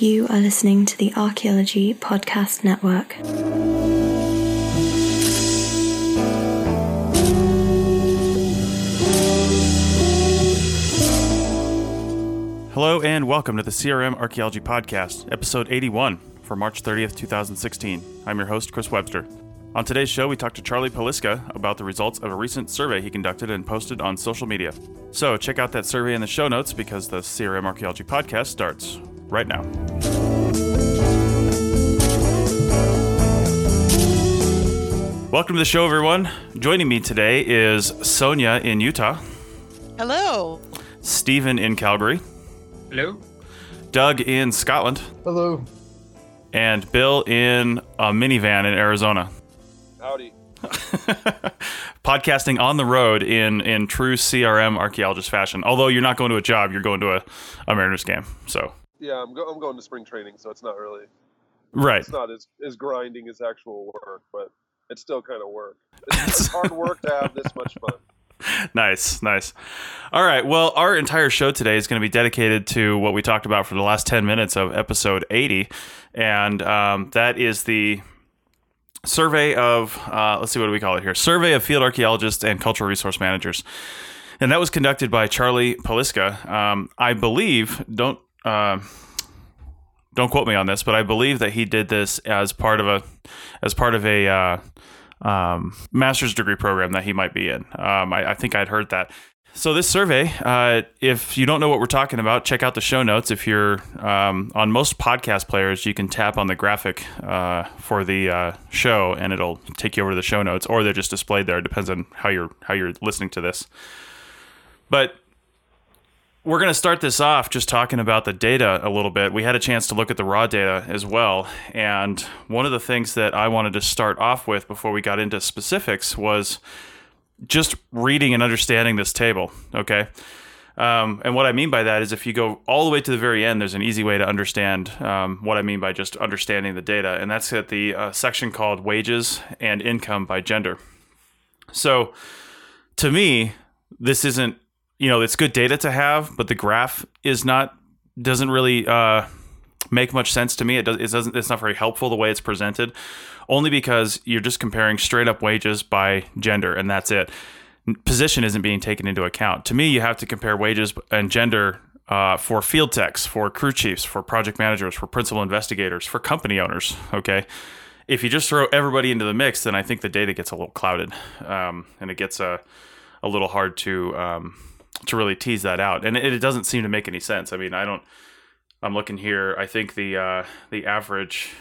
You are listening to the Archaeology Podcast Network. Hello and welcome to the CRM Archaeology Podcast, episode 81 for March 30th, 2016. I'm your host, Chris Webster. On today's show, we talked to Charlie Peliska about the results of a recent survey he conducted and posted on social media. So check out that survey in the show notes because the CRM Archaeology Podcast starts right now. Welcome to the show, everyone. Joining me today is Sonia in Utah, Hello. Stephen in Calgary, Hello. Doug in Scotland, Hello. and Bill in a minivan in Arizona. Howdy. Podcasting on the road in in true CRM archaeologist fashion. Although you're not going to a job, you're going to a, a Mariners game. So Yeah, I'm, go- I'm going to spring training, so it's not really right. it's not as, as grinding as actual work, but it's still kind of work. It's, it's hard work to have this much fun. nice, nice. All right. Well, our entire show today is going to be dedicated to what we talked about for the last 10 minutes of episode 80. And um, that is the survey of, uh, let's see, what do we call it here? Survey of field archaeologists and cultural resource managers. And that was conducted by Charlie Peliska. Um, I believe, don't. Uh, don't quote me on this, but I believe that he did this as part of a, as part of a uh, um, master's degree program that he might be in. Um, I, I think I'd heard that. So this survey, uh, if you don't know what we're talking about, check out the show notes. If you're um, on most podcast players, you can tap on the graphic uh, for the uh, show, and it'll take you over to the show notes, or they're just displayed there. It depends on how you're how you're listening to this. But we're going to start this off just talking about the data a little bit. We had a chance to look at the raw data as well. And one of the things that I wanted to start off with before we got into specifics was just reading and understanding this table. Okay. Um, and what I mean by that is if you go all the way to the very end, there's an easy way to understand um, what I mean by just understanding the data. And that's at the uh, section called Wages and Income by Gender. So to me, this isn't you know it's good data to have but the graph is not doesn't really uh, make much sense to me. It, does, it doesn't it's not very helpful the way it's presented only because you're just comparing straight up wages by gender and that's it. Position isn't being taken into account. To me you have to compare wages and gender uh, for field techs for crew chiefs for project managers for principal investigators for company owners okay? If you just throw everybody into the mix then i think the data gets a little clouded um, and it gets a, a little hard to um, to really tease that out, and it, it, doesn't seem to make any sense. I mean, I don't. I'm looking here. I think the uh, the average,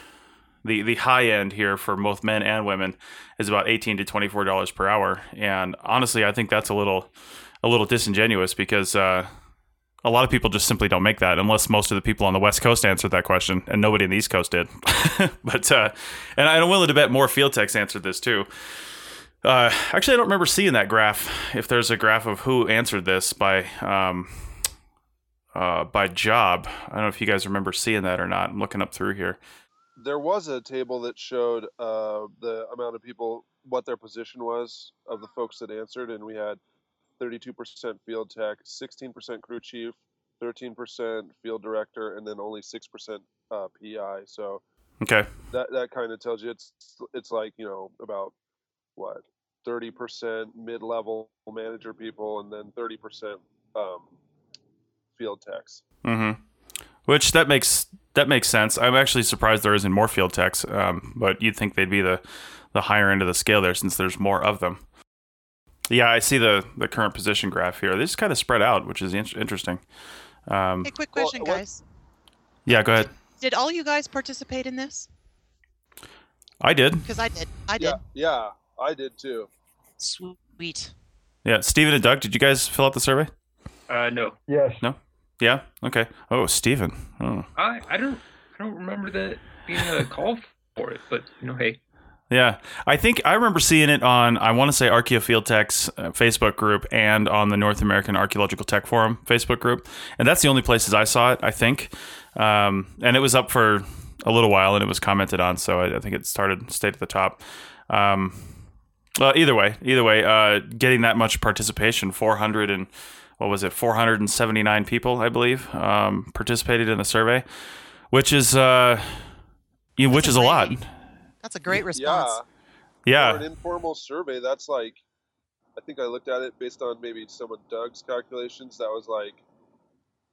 the the high end here for both men and women is about eighteen to twenty four dollars per hour, and honestly, I think that's a little a little disingenuous because. Uh, a lot of people just simply don't make that unless most of the people on the West Coast answered that question, and nobody in the East Coast did. but uh, and I'm willing to bet more field techs answered this too. Uh, actually, I don't remember seeing that graph. If there's a graph of who answered this by um, uh, by job, I don't know if you guys remember seeing that or not. I'm looking up through here. There was a table that showed uh, the amount of people, what their position was of the folks that answered, and we had 32% field tech, 16% crew chief, 13% field director, and then only 6% uh, PI. So okay, that that kind of tells you it's it's like you know about what 30% mid-level manager people and then 30% um, field techs. Mm-hmm. which that makes that makes sense. I'm actually surprised there isn't more field techs um, but you'd think they'd be the the higher end of the scale there since there's more of them. Yeah i see the the current position graph here. They just kind of spread out which is in- interesting. Um, hey quick question well, guys. Yeah go ahead. Did all you guys participate in this? I did. Because i did i did. Yeah yeah I did too. Sweet. Yeah, Stephen and Doug, did you guys fill out the survey? Uh, no. Yes. No. Yeah. Okay. Oh, Stephen. Oh. I I don't I don't remember that being a call for it, but you know, hey. Yeah, I think I remember seeing it on I want to say Archaeofield Tech's uh, Facebook group and on the North American Archaeological Tech Forum Facebook group, and that's the only places I saw it. I think, um, and it was up for a little while and it was commented on, so I, I think it started stayed at the top. Um, well, either way, either way, uh, getting that much participation, 400 and what was it, 479 people, I believe, um, participated in the survey. which is uh, yeah, which That's is a lot. That's a great response. Yeah, for an informal survey, that's like, I think I looked at it based on maybe some of Doug's calculations. That was like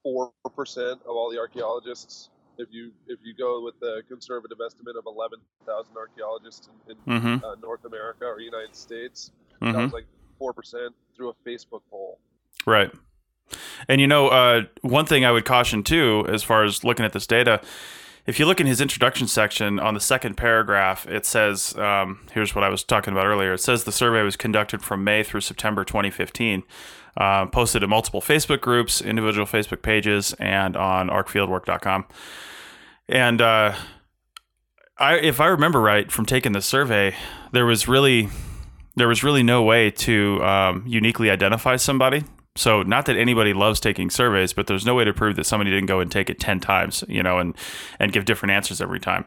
four percent of all the archaeologists. If you if you go with the conservative estimate of eleven thousand archaeologists in, in mm-hmm, uh, North America or United States, that mm-hmm. was like four percent through a Facebook poll. right. And you know, uh, one thing I would caution too, as far as looking at this data, if you look in his introduction section on the second paragraph, it says, um, here's what I was talking about earlier. It says the survey was conducted from May through September 2015, uh, posted in multiple Facebook groups, individual Facebook pages, and on arcfieldwork.com. And uh, I, if I remember right from taking the survey, there was really there was really no way to um, uniquely identify somebody. So not that anybody loves taking surveys, but there's no way to prove that somebody didn't go and take it ten times, you know, and and give different answers every time.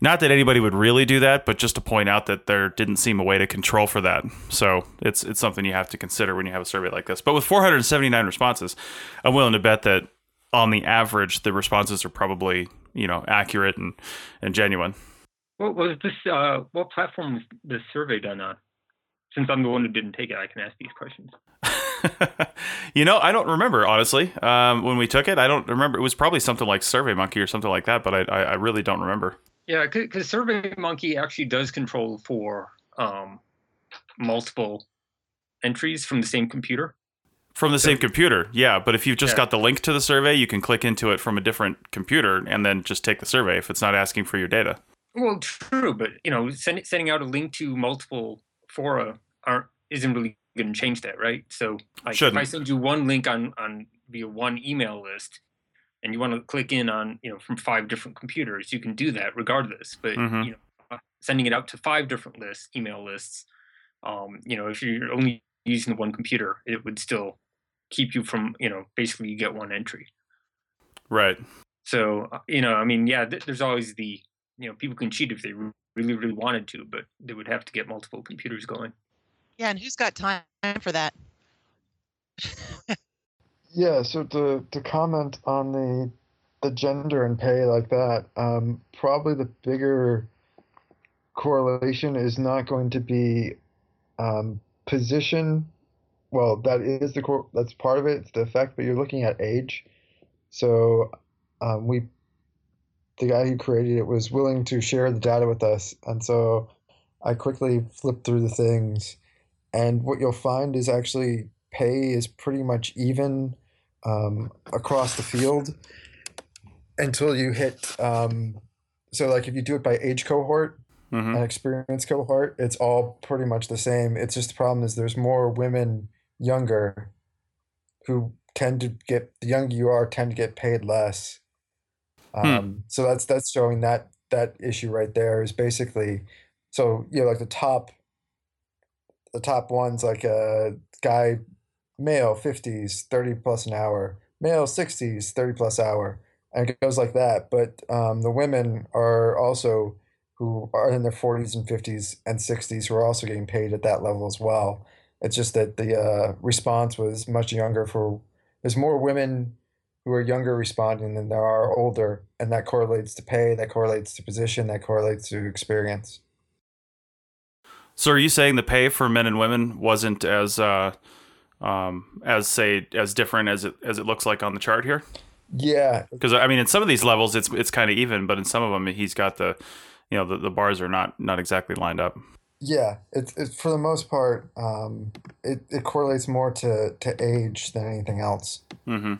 Not that anybody would really do that, but just to point out that there didn't seem a way to control for that. So it's it's something you have to consider when you have a survey like this. But with 479 responses, I'm willing to bet that on the average, the responses are probably you know accurate and and genuine. What was this? Uh, what platform was this survey done on? Since I'm the one who didn't take it, I can ask these questions. you know, I don't remember honestly. Um, when we took it, I don't remember. It was probably something like SurveyMonkey or something like that, but I, I, I really don't remember. Yeah, because SurveyMonkey actually does control for um, multiple entries from the same computer. From the same computer, yeah. But if you've just Yeah. got the link to the survey, you can click into it from a different computer and then just take the survey if it's not asking for your data. Well, true, but you know, send, sending out a link to multiple fora aren't isn't really going to change that, right? So, like, if I send you one link on on via one email list, and you want to click in on you know from five different computers, you can do that regardless. But Mhm. you know, sending it out to five different lists, email lists, um, you know, if you're only using the one computer, it would still keep you from you know basically you get one entry. Right. So uh, you know, I mean, yeah, th- there's always the you know people can cheat if they re- really really wanted to, but they would have to get multiple computers going. Yeah, and who's got time for that? Yeah, so to to comment on the the gender and pay like that, um, probably the bigger correlation is not going to be um, position. Well, that is the cor that's part of it. It's the effect, but you're looking at age. So um, we, the guy who created it was willing to share the data with us, and so I quickly flipped through the things, and what you'll find is actually pay is pretty much even um, across the field until you hit. Um, so, like if you do it by age cohort hmm and experience cohort, it's all pretty much the same. It's just the problem is there's more women younger who tend to get the younger you are tend to get paid less. Um, so that's that's showing that that issue right there is basically so you know like the top the top ones like a guy male 50s 30 plus an hour male 60s 30 plus hour and it goes like that. But um, the women are also who are in their 40s and 50s and 60s who are also getting paid at that level as well. It's just that the uh, response was much younger for there's more women who are younger responding than there are older and that correlates to pay that correlates to position that correlates to experience So are you saying the pay for men and women wasn't as uh, um, as say as different as it as it looks like on the chart here? yeah Because I mean, in some of these levels, it's it's kind of even, but in some of them, he's got the you know the, the bars are not not exactly lined up. Yeah, it's it's for the most part, um, it, it correlates more to, to age than anything else. Mm-hmm.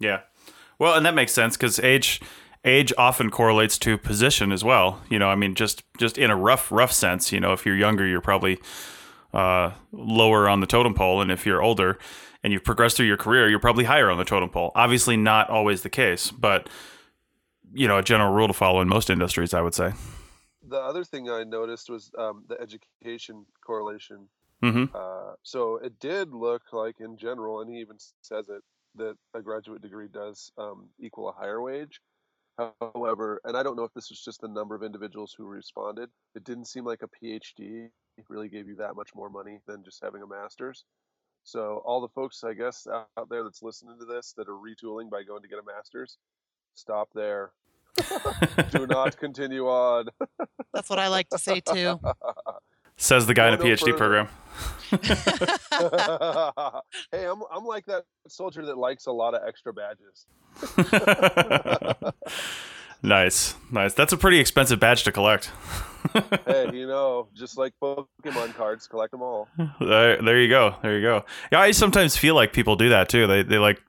Yeah. Well, and that makes sense because age age often correlates to position as well. You know, I mean, just just in a rough rough sense. You know, if you're younger, you're probably uh, lower on the totem pole, and if you're older and you've progressed through your career, you're probably higher on the totem pole. Obviously, not always the case, but you know, a general rule to follow in most industries, I would say. The other thing I noticed was um, the education correlation. Mm-hmm. Uh, so it did look like, in general, and he even says it, that a graduate degree does um, equal a higher wage. However, and I don't know if this was just the number of individuals who responded, it didn't seem like a PhD really gave you that much more money than just having a master's. So all the folks, I guess, out there that's listening to this that are retooling by going to get a master's, stop there Do not continue on. That's what I like to say too. Says the guy in a PhD program. hey, I'm I'm like that soldier that likes a lot of extra badges. nice, nice. That's a pretty expensive badge to collect. Hey, you know, just like Pokemon cards, collect them all. there, there you go. There you go. Yeah, I sometimes feel like people do that too. They, they like,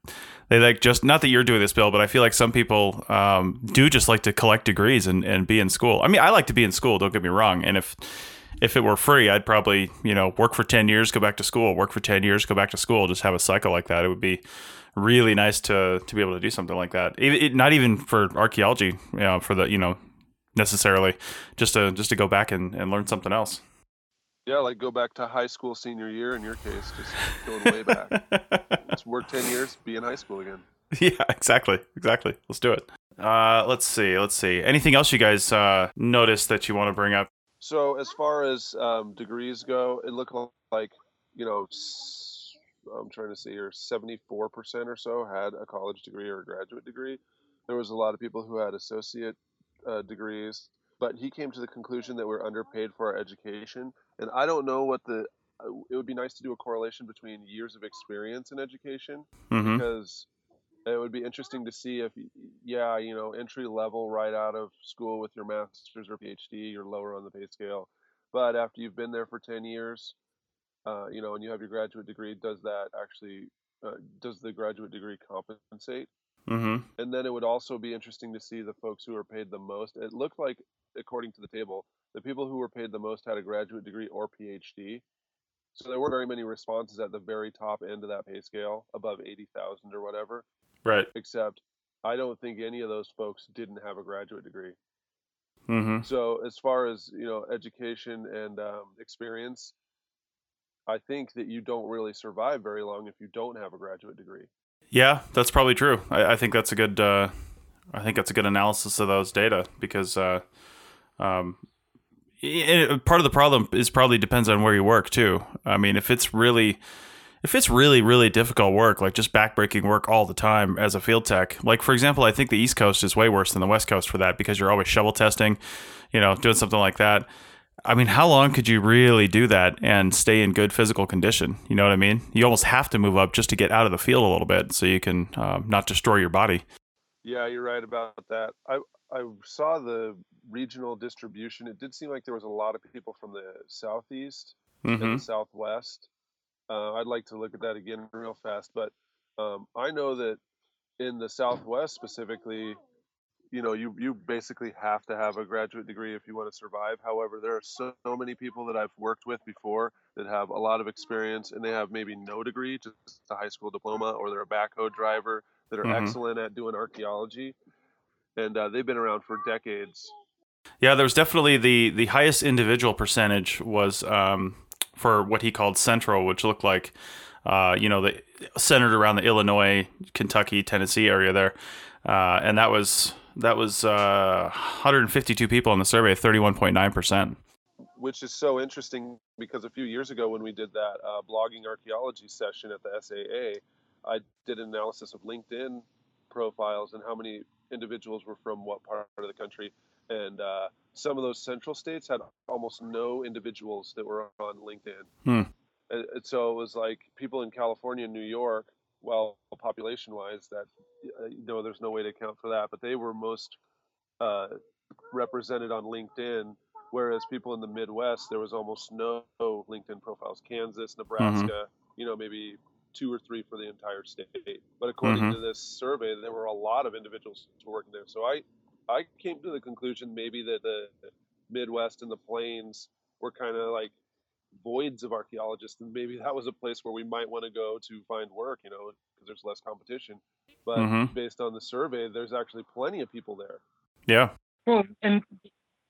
they like just not that you're doing this, Bill, but I feel like some people um, do just like to collect degrees and, and be in school. I mean, I like to be in school. Don't get me wrong. And if if it were free, I'd probably you know work for ten years, go back to school, work for ten years, go back to school, just have a cycle like that. It would be really nice to to be able to do something like that. Even, it, not even for archaeology, you know, for the you know necessarily just to just to go back and, and learn something else. Yeah, like go back to high school senior year in your case, just going way back. Just work ten years, be in high school again. yeah, exactly, exactly. Let's do it. Uh, let's see, let's see. Anything else you guys uh, noticed that you want to bring up? So as far as um, degrees go, it looked like you know I'm trying to see here, 74% or so had a college degree or a graduate degree. There was a lot of people who had associate uh, degrees, but he came to the conclusion that we're underpaid for our education. And I don't know what the. uh, It would be nice to do a correlation between years of experience in education mm-hmm. because it would be interesting to see if, yeah, you know, entry level right out of school with your master's or PhD, you're lower on the pay scale. But after you've been there for 10 years, uh, you know, and you have your graduate degree, does that actually, uh, does the graduate degree compensate? mm-hmm. And then it would also be interesting to see the folks who are paid the most. It looked like, according to the table, the people who were paid the most had a graduate degree or PhD. So there weren't very many responses at the very top end of that pay scale, above 80,000 or whatever Right. except I don't think any of those folks didn't have a graduate degree. Mm-hmm. So as far as you know, education and um, experience, I think that you don't really survive very long if you don't have a graduate degree. Yeah, that's probably true. I, I think that's a good. Uh, I think that's a good analysis of those data because uh, um, it, part of the problem is probably depends on where you work too. I mean, if it's really if it's really really difficult work like just backbreaking work all the time as a field tech like for example i think the east coast is way worse than the west coast for that because you're always shovel testing you know doing something like that i mean how long could you really do that and stay in good physical condition you know what i mean you almost have to move up just to get out of the field a little bit so you can um, not destroy your body Yeah, you're right about that. I I saw the regional distribution. It did seem like there was a lot of people from the southeast hmm and the southwest. Uh, I'd like to look at that again real fast, but um, I know that in the southwest specifically, you know, you you basically have to have a graduate degree if you want to survive. However, there are so, so many people that I've worked with before that have a lot of experience and they have maybe no degree, just a high school diploma, or they're a backhoe driver that are Mhm. excellent at doing archaeology, and uh, they've been around for decades. Yeah, there was definitely the the highest individual percentage was um, for what he called central, which looked like uh, you know the centered around the Illinois, Kentucky, Tennessee area there, uh, and that was that was uh, 152 people in the survey, 31.9 percent. which is so interesting because a few years ago when we did that uh, blogging archaeology session at the SAA, I did an analysis of LinkedIn profiles and how many individuals were from what part of the country. And uh, some of those central states had almost no individuals that were on LinkedIn. Hmm. And, and so it was like people in California and New York, well, population wise, that, uh, you know, there's no way to account for that, but they were most uh, represented on LinkedIn whereas people in the Midwest, there was almost no LinkedIn profiles. Kansas, Nebraska, you know, maybe two or three for the entire state. But according Mhm. to this survey, there were a lot of individuals working there. So I, I came to the conclusion maybe that the Midwest and the Plains were kind of like voids of archaeologists, and maybe that was a place where we might want to go to find work, you know, because there's less competition. But Mhm. based on the survey, there's actually plenty of people there. Yeah, Well, and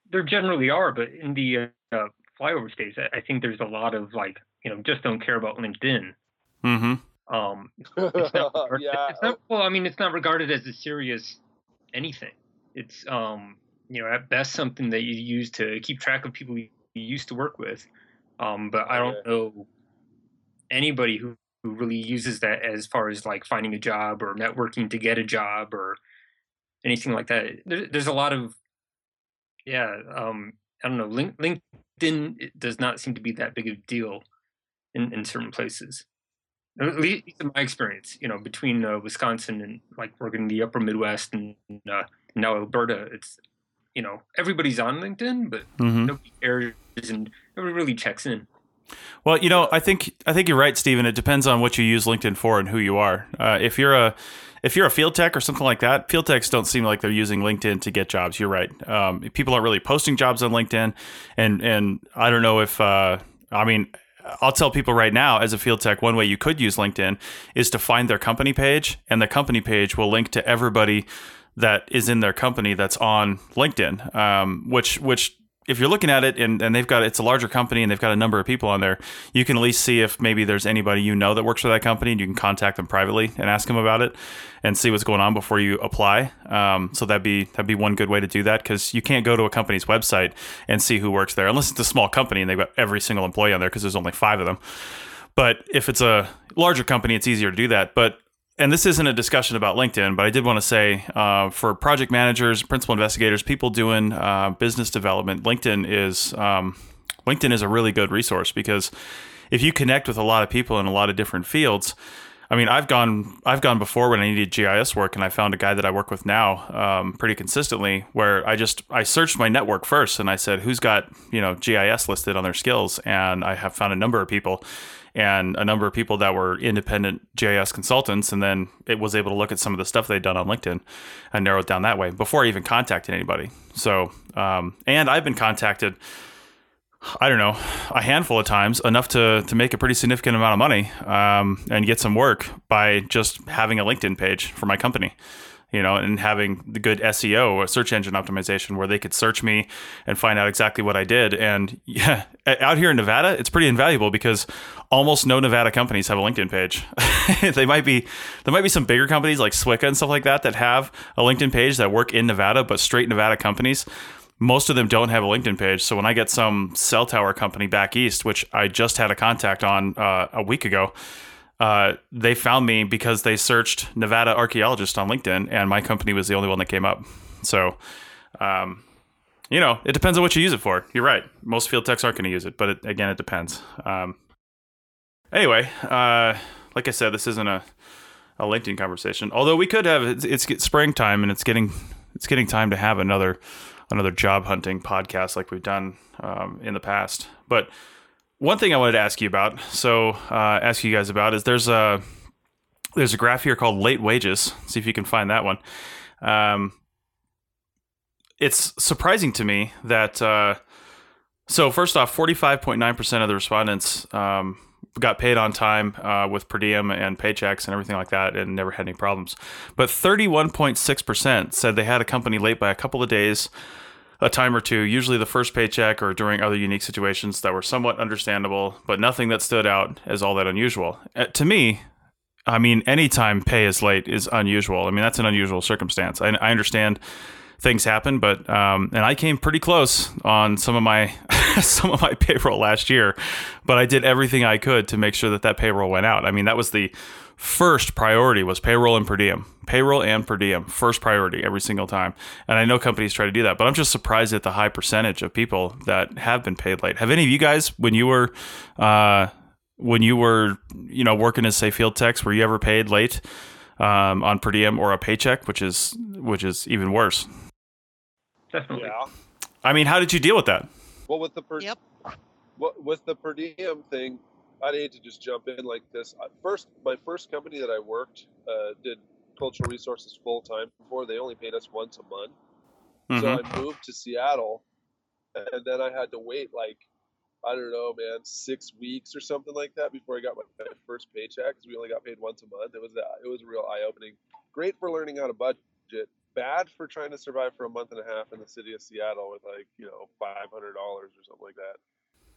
there generally are, but in the uh, uh, flyover states, I, I think there's a lot of like, you know, just don't care about LinkedIn. hmm Um, it's not, regard- yeah, it's not well. I mean, it's not regarded as a serious anything. It's um, you know, at best something that you use to keep track of people you used to work with. Um, but I don't know anybody who, who really uses that as far as like finding a job or networking to get a job or anything like that. There, there's a lot of yeah. Um, I don't know. Link, LinkedIn it does not seem to be that big of a deal in, in certain places. At least in my experience, you know, between uh, Wisconsin and like working in the Upper Midwest and uh, now Alberta, it's you know everybody's on LinkedIn, but Mhm. nobody cares and nobody really checks in. Well, you know, I think I think you're right, Stephen. It depends on what you use LinkedIn for and who you are. Uh, if you're a if you're a field tech or something like that, field techs don't seem like they're using LinkedIn to get jobs. You're right. Um, people aren't really posting jobs on LinkedIn, and and I don't know if uh, I mean. I'll tell people right now, as a field tech, one way you could use LinkedIn is to find their company page, and the company page will link to everybody that is in their company that's on LinkedIn. Um, which which if you're looking at it and, and they've got it's a larger company and they've got a number of people on there, you can at least see if maybe there's anybody you know that works for that company and you can contact them privately and ask them about it and see what's going on before you apply. Um, so that'd be that'd be one good way to do that because you can't go to a company's website and see who works there unless it's a small company and they've got every single employee on there because there's only five of them. But if it's a larger company, it's easier to do that. But and this isn't a discussion about LinkedIn, but I did want to say uh, for project managers, principal investigators, people doing uh, business development, LinkedIn is um, LinkedIn is a really good resource because if you connect with a lot of people in a lot of different fields, I mean, I've gone I've gone before when I needed GIS work, and I found a guy that I work with now um, pretty consistently. Where I just I searched my network first, and I said, "Who's got you know GIS listed on their skills?" And I have found a number of people, and a number of people that were independent GIS consultants, and then it was able to look at some of the stuff they'd done on LinkedIn and narrow it down that way before I even contacted anybody. So, um, and I've been contacted. I don't know, a handful of times, enough to to make a pretty significant amount of money um, and get some work by just having a LinkedIn page for my company, you know, and having the good SEO, or search engine optimization, where they could search me and find out exactly what I did. And yeah, out here in Nevada, it's pretty invaluable because almost no Nevada companies have a LinkedIn page. they might be there might be some bigger companies like SWCA and stuff like that that have a LinkedIn page that work in Nevada, but straight Nevada companies most of them don't have a LinkedIn page. So when I get some cell tower company back east, which I just had a contact on uh, a week ago, uh, they found me because they searched Nevada archaeologist on LinkedIn, and my company was the only one that came up. So, um, you know, it depends on what you use it for. You're right. Most field techs aren't going to use it, but it, again, it depends. Um, anyway, uh, like I said, this isn't a, a LinkedIn conversation. Although we could have it's, it's springtime and it's getting it's getting time to have another another job hunting podcast like we've done um, in the past. But one thing I wanted to ask you about, so uh, ask you guys about, is there's a there's a graph here called late wages. See if you can find that one. Um, it's surprising to me that uh, so first off, forty five point nine percent of the respondents um, got paid on time uh, with per diem and paychecks and everything like that, and never had any problems. But thirty one point six percent said they had a company late by a couple of days a time or two, usually the first paycheck or during other unique situations that were somewhat understandable, but nothing that stood out as all that unusual. Uh, to me, I mean, anytime pay is late is unusual. I mean, that's an unusual circumstance. I, I understand things happen, but um, and I came pretty close on some of my some of my payroll last year, but I did everything I could to make sure that that payroll went out. I mean, that was the first priority was payroll and per diem. Payroll and per diem, first priority every single time. And I know companies try to do that, but I'm just surprised at the high percentage of people that have been paid late. Have any of you guys, when you were, uh, when you were, you know, working as say field techs, were you ever paid late um, on per diem or a paycheck, which is which is even worse? Definitely. Yeah. I mean, how did you deal with that? Well, with the per, Yep. what, with the per diem thing, I'd hate to just jump in like this. First, my first company that I worked uh, did cultural resources full time before. They only paid us once a month. So Mhm. I moved to Seattle, and then I had to wait like I don't know, man, six weeks or something like that before I got my, my first paycheck. 'cause we only got paid once a month. It was uh, it was a real eye opening. Great for learning how to budget. Bad for trying to survive for a month and a half in the city of Seattle with like you know five hundred dollars or something like that.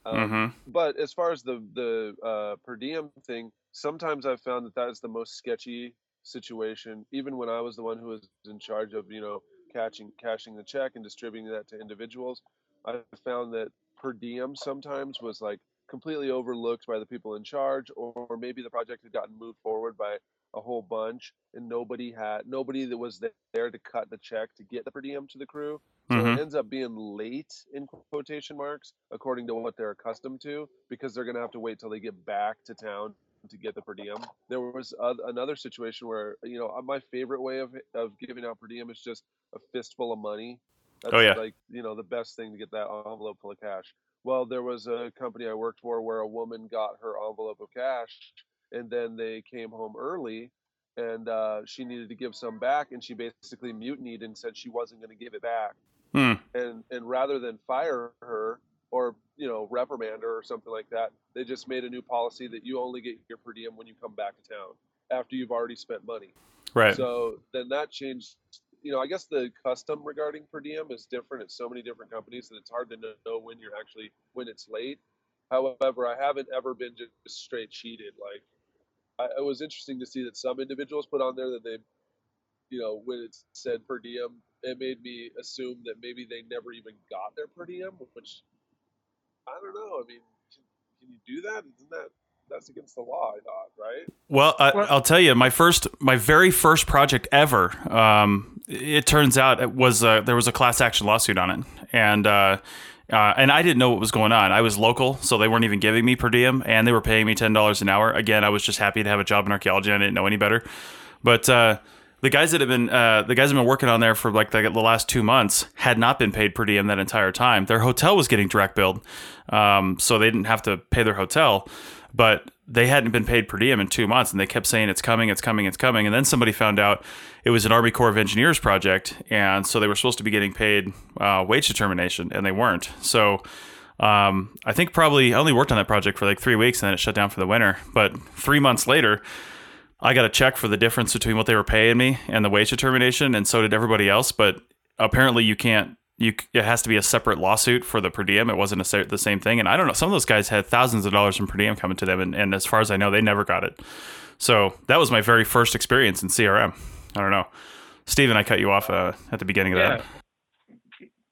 Um, Mhm. But as far as the the uh, per diem thing, sometimes I've found that that is the most sketchy situation. Even when I was the one who was in charge of you know catching cashing the check and distributing that to individuals, I found that per diem sometimes was like completely overlooked by the people in charge, or, or maybe the project had gotten moved forward by a whole bunch, and nobody had nobody that was there to cut the check to get the per diem to the crew. So Mhm. it ends up being late in quotation marks, according to what they're accustomed to, because they're going to have to wait till they get back to town to get the per diem. There was oth- another situation where you know uh, my favorite way of of giving out per diem is just a fistful of money. That's Oh, yeah. like you know the best thing to get that envelope full of cash. Well, there was a company I worked for where a woman got her envelope of cash, and then they came home early, and uh, she needed to give some back, and she basically mutinied and said she wasn't going to give it back Hmm. and and rather than fire her or you know reprimand her or something like that they just made a new policy that you only get your per diem when you come back to town after you've already spent money Right. so then that changed you know i guess the custom regarding per diem is different at so many different companies that it's hard to know when you're actually when it's late however i haven't ever been just straight cheated like I, it was interesting to see that some individuals put on there that they you know, when it said per diem, it made me assume that maybe they never even got their per diem, which I don't know. I mean, can, can you do that? Isn't that that's against the law? I thought, right? Well, I, I'll tell you, my first, my very first project ever. Um, it turns out it was uh, there was a class action lawsuit on it, and uh, uh, and I didn't know what was going on. I was local, so they weren't even giving me per diem, and they were paying me ten dollars an hour. Again, I was just happy to have a job in archaeology. I didn't know any better, but. Uh, the guys that have been uh, the guys have been working on there for like the, the last two months had not been paid per diem that entire time. Their hotel was getting direct billed, um, so they didn't have to pay their hotel, but they hadn't been paid per diem in two months, and they kept saying it's coming, it's coming, it's coming. And then somebody found out it was an Army Corps of Engineers project, and so they were supposed to be getting paid uh, wage determination, and they weren't. So. Um, I think probably I only worked on that project for like three weeks and then it shut down for the winter. But three months later, I got a check for the difference between what they were paying me and the wage determination, and so did everybody else. But apparently, you can't. You it has to be a separate lawsuit for the per diem. It wasn't a, the same thing, and I don't know. Some of those guys had thousands of dollars in per diem coming to them, and, and as far as I know, they never got it. So that was my very first experience in CRM. I don't know, Steven, I cut you off uh, at the beginning of Yeah.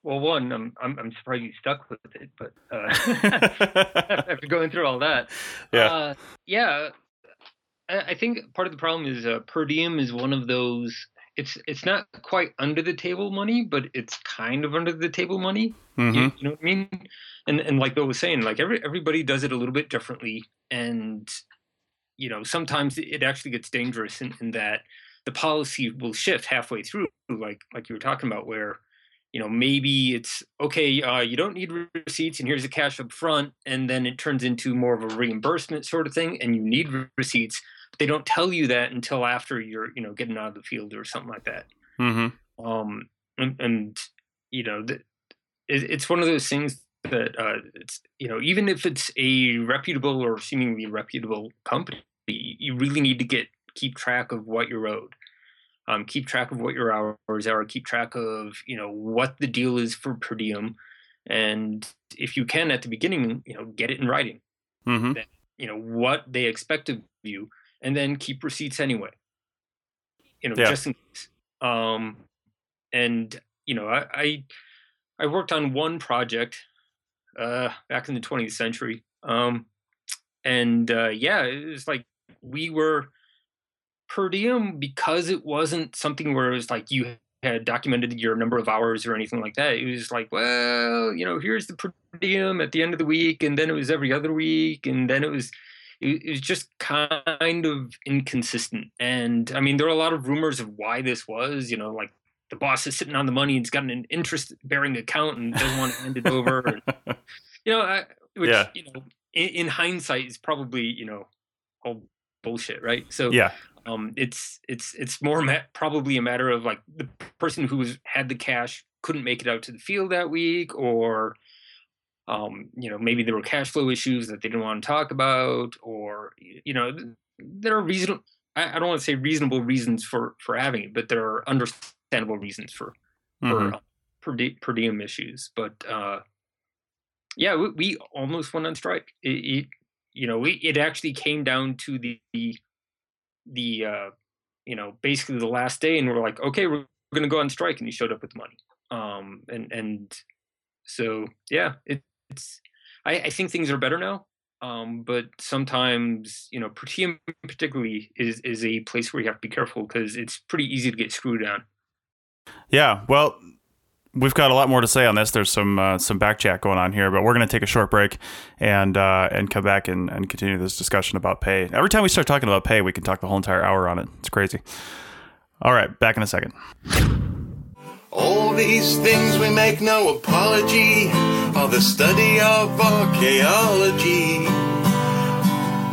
Well, one, I'm I'm, I'm surprised you stuck with it, but uh, after going through all that, Yeah. uh, yeah, I, think part of the problem is uh, per diem is one of those. It's it's not quite under the table money, but it's kind of under the table money. hmm You, you know what I mean? And and like Bill was saying, like every everybody does it a little bit differently, and you know sometimes it actually gets dangerous in, in that the policy will shift halfway through, like like you were talking about, where you know maybe it's okay, uh, you don't need receipts, and here's the cash up front, and then it turns into more of a reimbursement sort of thing, and you need receipts. But they don't tell you that until after you're you know getting out of the field or something like that hmm um and, and you know it, it's one of those things that uh it's you know even if it's a reputable or seemingly reputable company you really need to get keep track of what you're owed um keep track of what your hours are keep track of you know what the deal is for per diem and if you can at the beginning you know get it in writing. Hmm you know what they expect of you and then keep receipts anyway you know Yeah. just in case. Um and you know I, I i worked on one project uh back in the 20th century um and uh yeah it was like we were per diem because it wasn't something where it was like you had documented your number of hours or anything like that it was like well you know here's the per diem at the end of the week and then it was every other week and then it was it, was just kind of inconsistent and i mean there are a lot of rumors of why this was you know like the boss is sitting on the money and he's got an interest bearing account and doesn't want to hand it over and, you know I, which Yeah. you know in, in hindsight is probably you know all bullshit right so Yeah. Um it's it's it's more ma- probably a matter of like the person who had the cash couldn't make it out to the field that week or um you know maybe there were cash flow issues that they didn't want to talk about or you know there are reasonable I, I don't want to say reasonable reasons for for having it but there are understandable reasons for for uh, per, di- per diem issues but uh yeah we, we almost went on strike. It, it you know we, it actually came down to the the, the uh you know basically the last day and we're like okay we're, we're gonna go on strike and he showed up with money um and and so yeah it, it's I, I think things are better now Um, but sometimes, you know, per particularly is is a place where you have to be careful because it's pretty easy to get screwed on. Yeah, well, we've got a lot more to say on this. There's some uh, some back chat going on here, but we're going to take a short break and uh, and come back and, and continue this discussion about pay. Every time we start talking about pay, we can talk the whole entire hour on it. It's crazy. All right, back in a second. All these things we make no apology are the study of archaeology.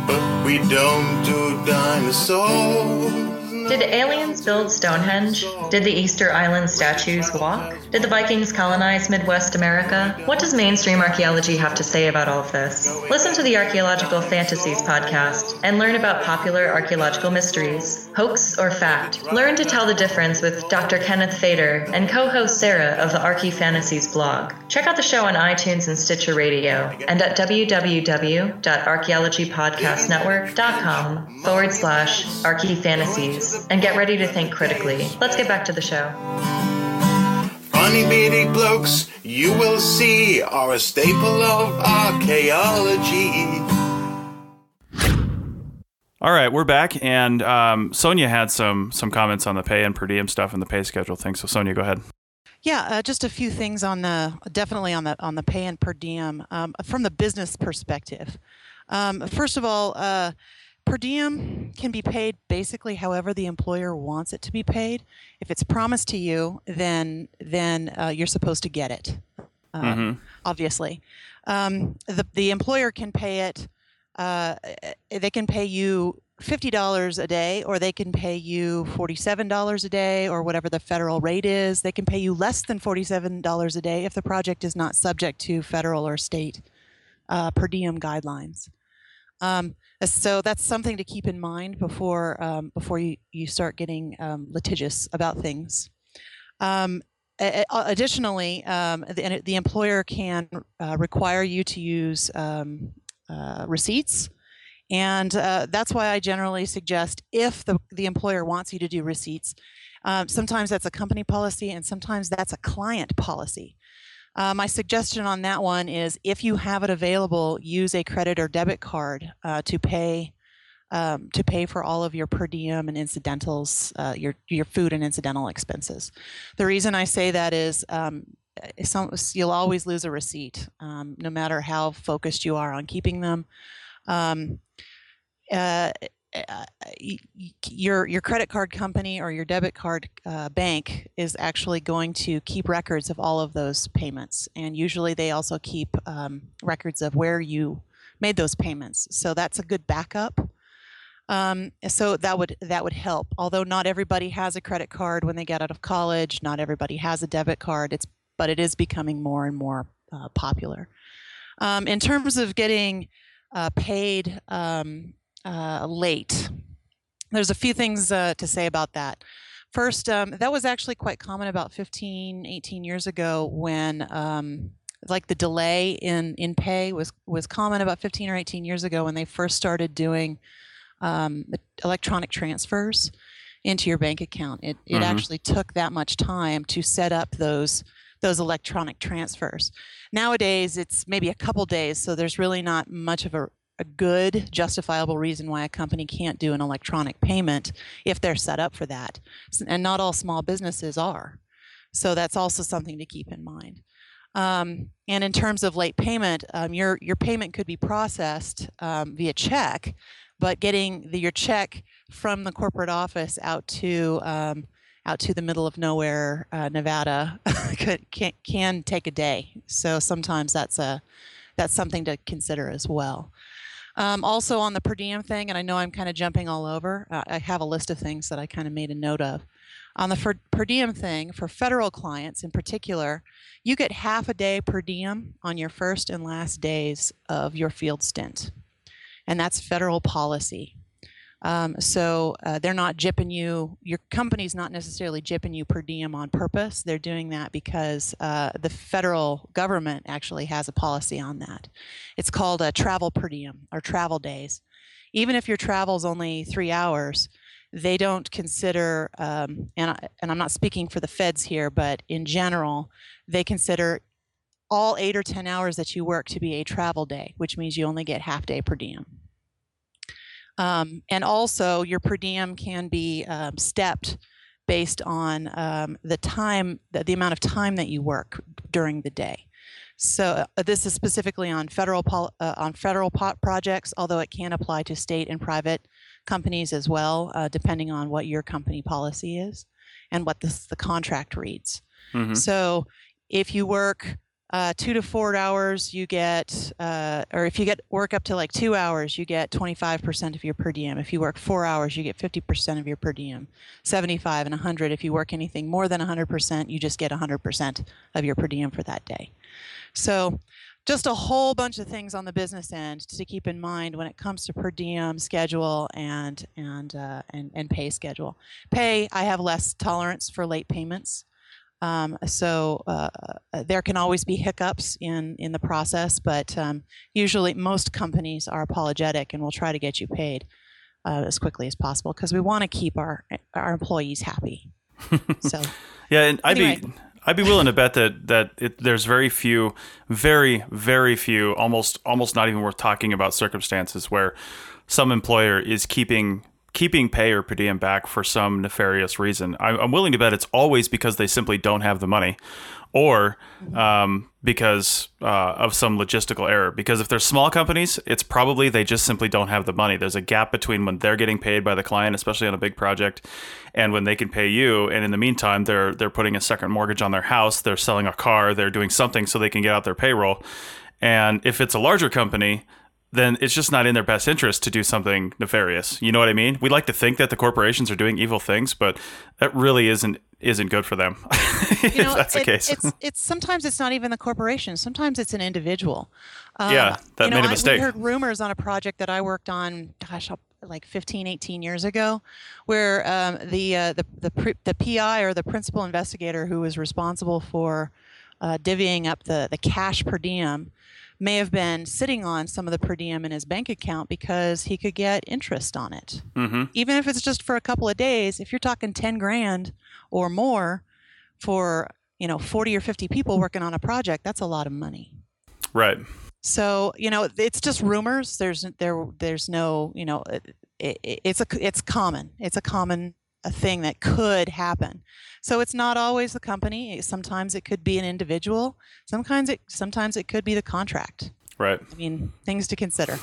But we don't do dinosaurs. Did aliens build Stonehenge? Did the Easter Island statues walk? Did the Vikings colonize Midwest America? What does mainstream archaeology have to say about all of this? Listen to the Archaeological Fantasies podcast and learn about popular archaeological mysteries. Hoax or fact? Learn to tell the difference with Dr. Kenneth Feder and co host Sarah of the Archie Fantasies blog. Check out the show on iTunes and Stitcher Radio and at www.archaeologypodcastnetwork.com forward slash Archie Fantasies and get ready to think critically. Let's get back to the show. Funny beady blokes you will see are a staple of archaeology. All right, we're back, and um, Sonia had some some comments on the pay and per diem stuff and the pay schedule thing. So Sonia, go ahead. Yeah, uh, just a few things on the definitely on the on the pay and per diem um, from the business perspective. Um, first of all, uh, per diem can be paid basically however the employer wants it to be paid. If it's promised to you, then then uh, you're supposed to get it. Uh, Mhm. Obviously, um, the the employer can pay it. Uh, they can pay you fifty dollars a day, or they can pay you forty-seven dollars a day, or whatever the federal rate is. They can pay you less than forty-seven dollars a day if the project is not subject to federal or state uh, per diem guidelines. Um, so that's something to keep in mind before um, before you, you start getting um, litigious about things. Um, additionally, um, the, the employer can uh, require you to use um, uh, receipts. And uh, that's why I generally suggest if the, the employer wants you to do receipts, um, sometimes that's a company policy and sometimes that's a client policy. Uh, my suggestion on that one is if you have it available, use a credit or debit card uh, to pay um, to pay for all of your per diem and incidentals, uh, your your food and incidental expenses. The reason I say that is um, some, you'll always lose a receipt, um, no matter how focused you are on keeping them. Um, uh, uh, your your credit card company or your debit card uh, bank is actually going to keep records of all of those payments, and usually they also keep um, records of where you made those payments. So that's a good backup. Um, so that would that would help. Although not everybody has a credit card when they get out of college, not everybody has a debit card. It's but it is becoming more and more uh, popular. Um, in terms of getting uh, paid um, uh, late, there's a few things uh, to say about that. First, um, that was actually quite common about 15, 18 years ago when um, like the delay in in pay was was common about 15 or 18 years ago when they first started doing um, electronic transfers into your bank account. It it Mhm. actually took that much time to set up those those electronic transfers. Nowadays, it's maybe a couple days, so there's really not much of a a good justifiable reason why a company can't do an electronic payment if they're set up for that. And not all small businesses are. So that's also something to keep in mind. Um, and in terms of late payment, um, your your payment could be processed um, via check, but getting the, your check from the corporate office out to um, out to the middle of nowhere, uh, Nevada, can can take a day. So sometimes that's a that's something to consider as well. Um, also on the per diem thing, and I know I'm kind of jumping all over. Uh, I have a list of things that I kind of made a note of. On the per, per diem thing, for federal clients in particular, you get half a day per diem on your first and last days of your field stint. And that's federal policy. Um, so uh, they're not jipping you, your company's not necessarily jipping you per diem on purpose. They're doing that because uh, the federal government actually has a policy on that. It's called a travel per diem or travel days. Even if your travel's only three hours, they don't consider, um, and, I, and I'm not speaking for the feds here, but in general, they consider all eight or 10 hours that you work to be a travel day, which means you only get half day per diem. Um, and also, your per diem can be um, stepped based on um, the time, the, the, amount of time that you work during the day. So uh, this is specifically on federal pol- uh, on federal pot projects, although it can apply to state and private companies as well, uh, depending on what your company policy is and what this, the contract reads. Mm-hmm. So if you work uh, two to four hours, you get, uh, or if you get work up to like two hours, you get 25% of your per diem. If you work four hours, you get 50% of your per diem. 75 and 100. If you work anything more than 100%, you just get 100% of your per diem for that day. So, just a whole bunch of things on the business end to keep in mind when it comes to per diem schedule and and uh, and and pay schedule. Pay, I have less tolerance for late payments. Um, so uh, uh, there can always be hiccups in in the process, but um, usually most companies are apologetic and will try to get you paid uh, as quickly as possible because we want to keep our our employees happy. So yeah, and I'd be I'd be willing to bet that that it, there's very few, very very few, almost almost not even worth talking about circumstances where some employer is keeping keeping pay or per diem back for some nefarious reason. I'm willing to bet it's always because they simply don't have the money, or um, because uh, of some logistical error. Because if they're small companies, it's probably they just simply don't have the money. There's a gap between when they're getting paid by the client, especially on a big project, and when they can pay you. And in the meantime, they're they're putting a second mortgage on their house, they're selling a car, they're doing something so they can get out their payroll. And if it's a larger company, then it's just not in their best interest to do something nefarious. You know what I mean? We like to think that the corporations are doing evil things, but that really isn't isn't good for them. You know, that's the case. It's it's sometimes it's not even the corporation. Sometimes it's an individual. Um, yeah, that made know, a mistake. I, we heard rumors on a project that I worked on. Gosh, like 15, 18 years ago, where um, the uh, the the, the PI or the principal investigator who was responsible for uh, divvying up the the cash per diem may have been sitting on some of the per diem in his bank account because he could get interest on it. Mm-hmm. Even if it's just for a couple of days, if you're talking 10 grand or more for, you know, 40 or 50 people working on a project, that's a lot of money. Right. So, you know, it's just rumors. There's there there's no, you know, it, it, it's a it's common. It's a common a thing that could happen. So it's not always the company. Sometimes it could be an individual. Sometimes it sometimes it could be the contract. Right. I mean, things to consider.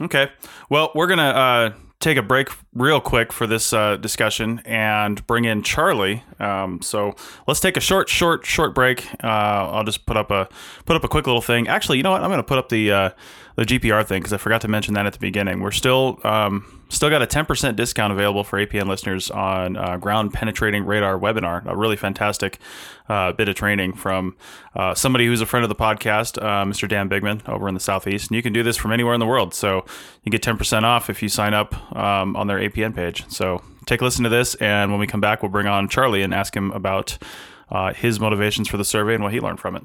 Okay. Well, we're gonna uh, take a break real quick for this uh, discussion and bring in Charlie. Um, so let's take a short, short, short break. Uh, I'll just put up a put up a quick little thing. Actually, you know what? I'm going to put up the uh, the GPR thing because I forgot to mention that at the beginning. We're still um, still got a 10% discount available for APN listeners on uh, ground penetrating radar webinar. A really fantastic uh, bit of training from uh, somebody who's a friend of the podcast, uh, Mr. Dan Bigman over in the southeast. And you can do this from anywhere in the world. So you get 10% off if you sign up um, on their APN page. So take a listen to this, and when we come back, we'll bring on Charlie and ask him about uh, his motivations for the survey and what he learned from it.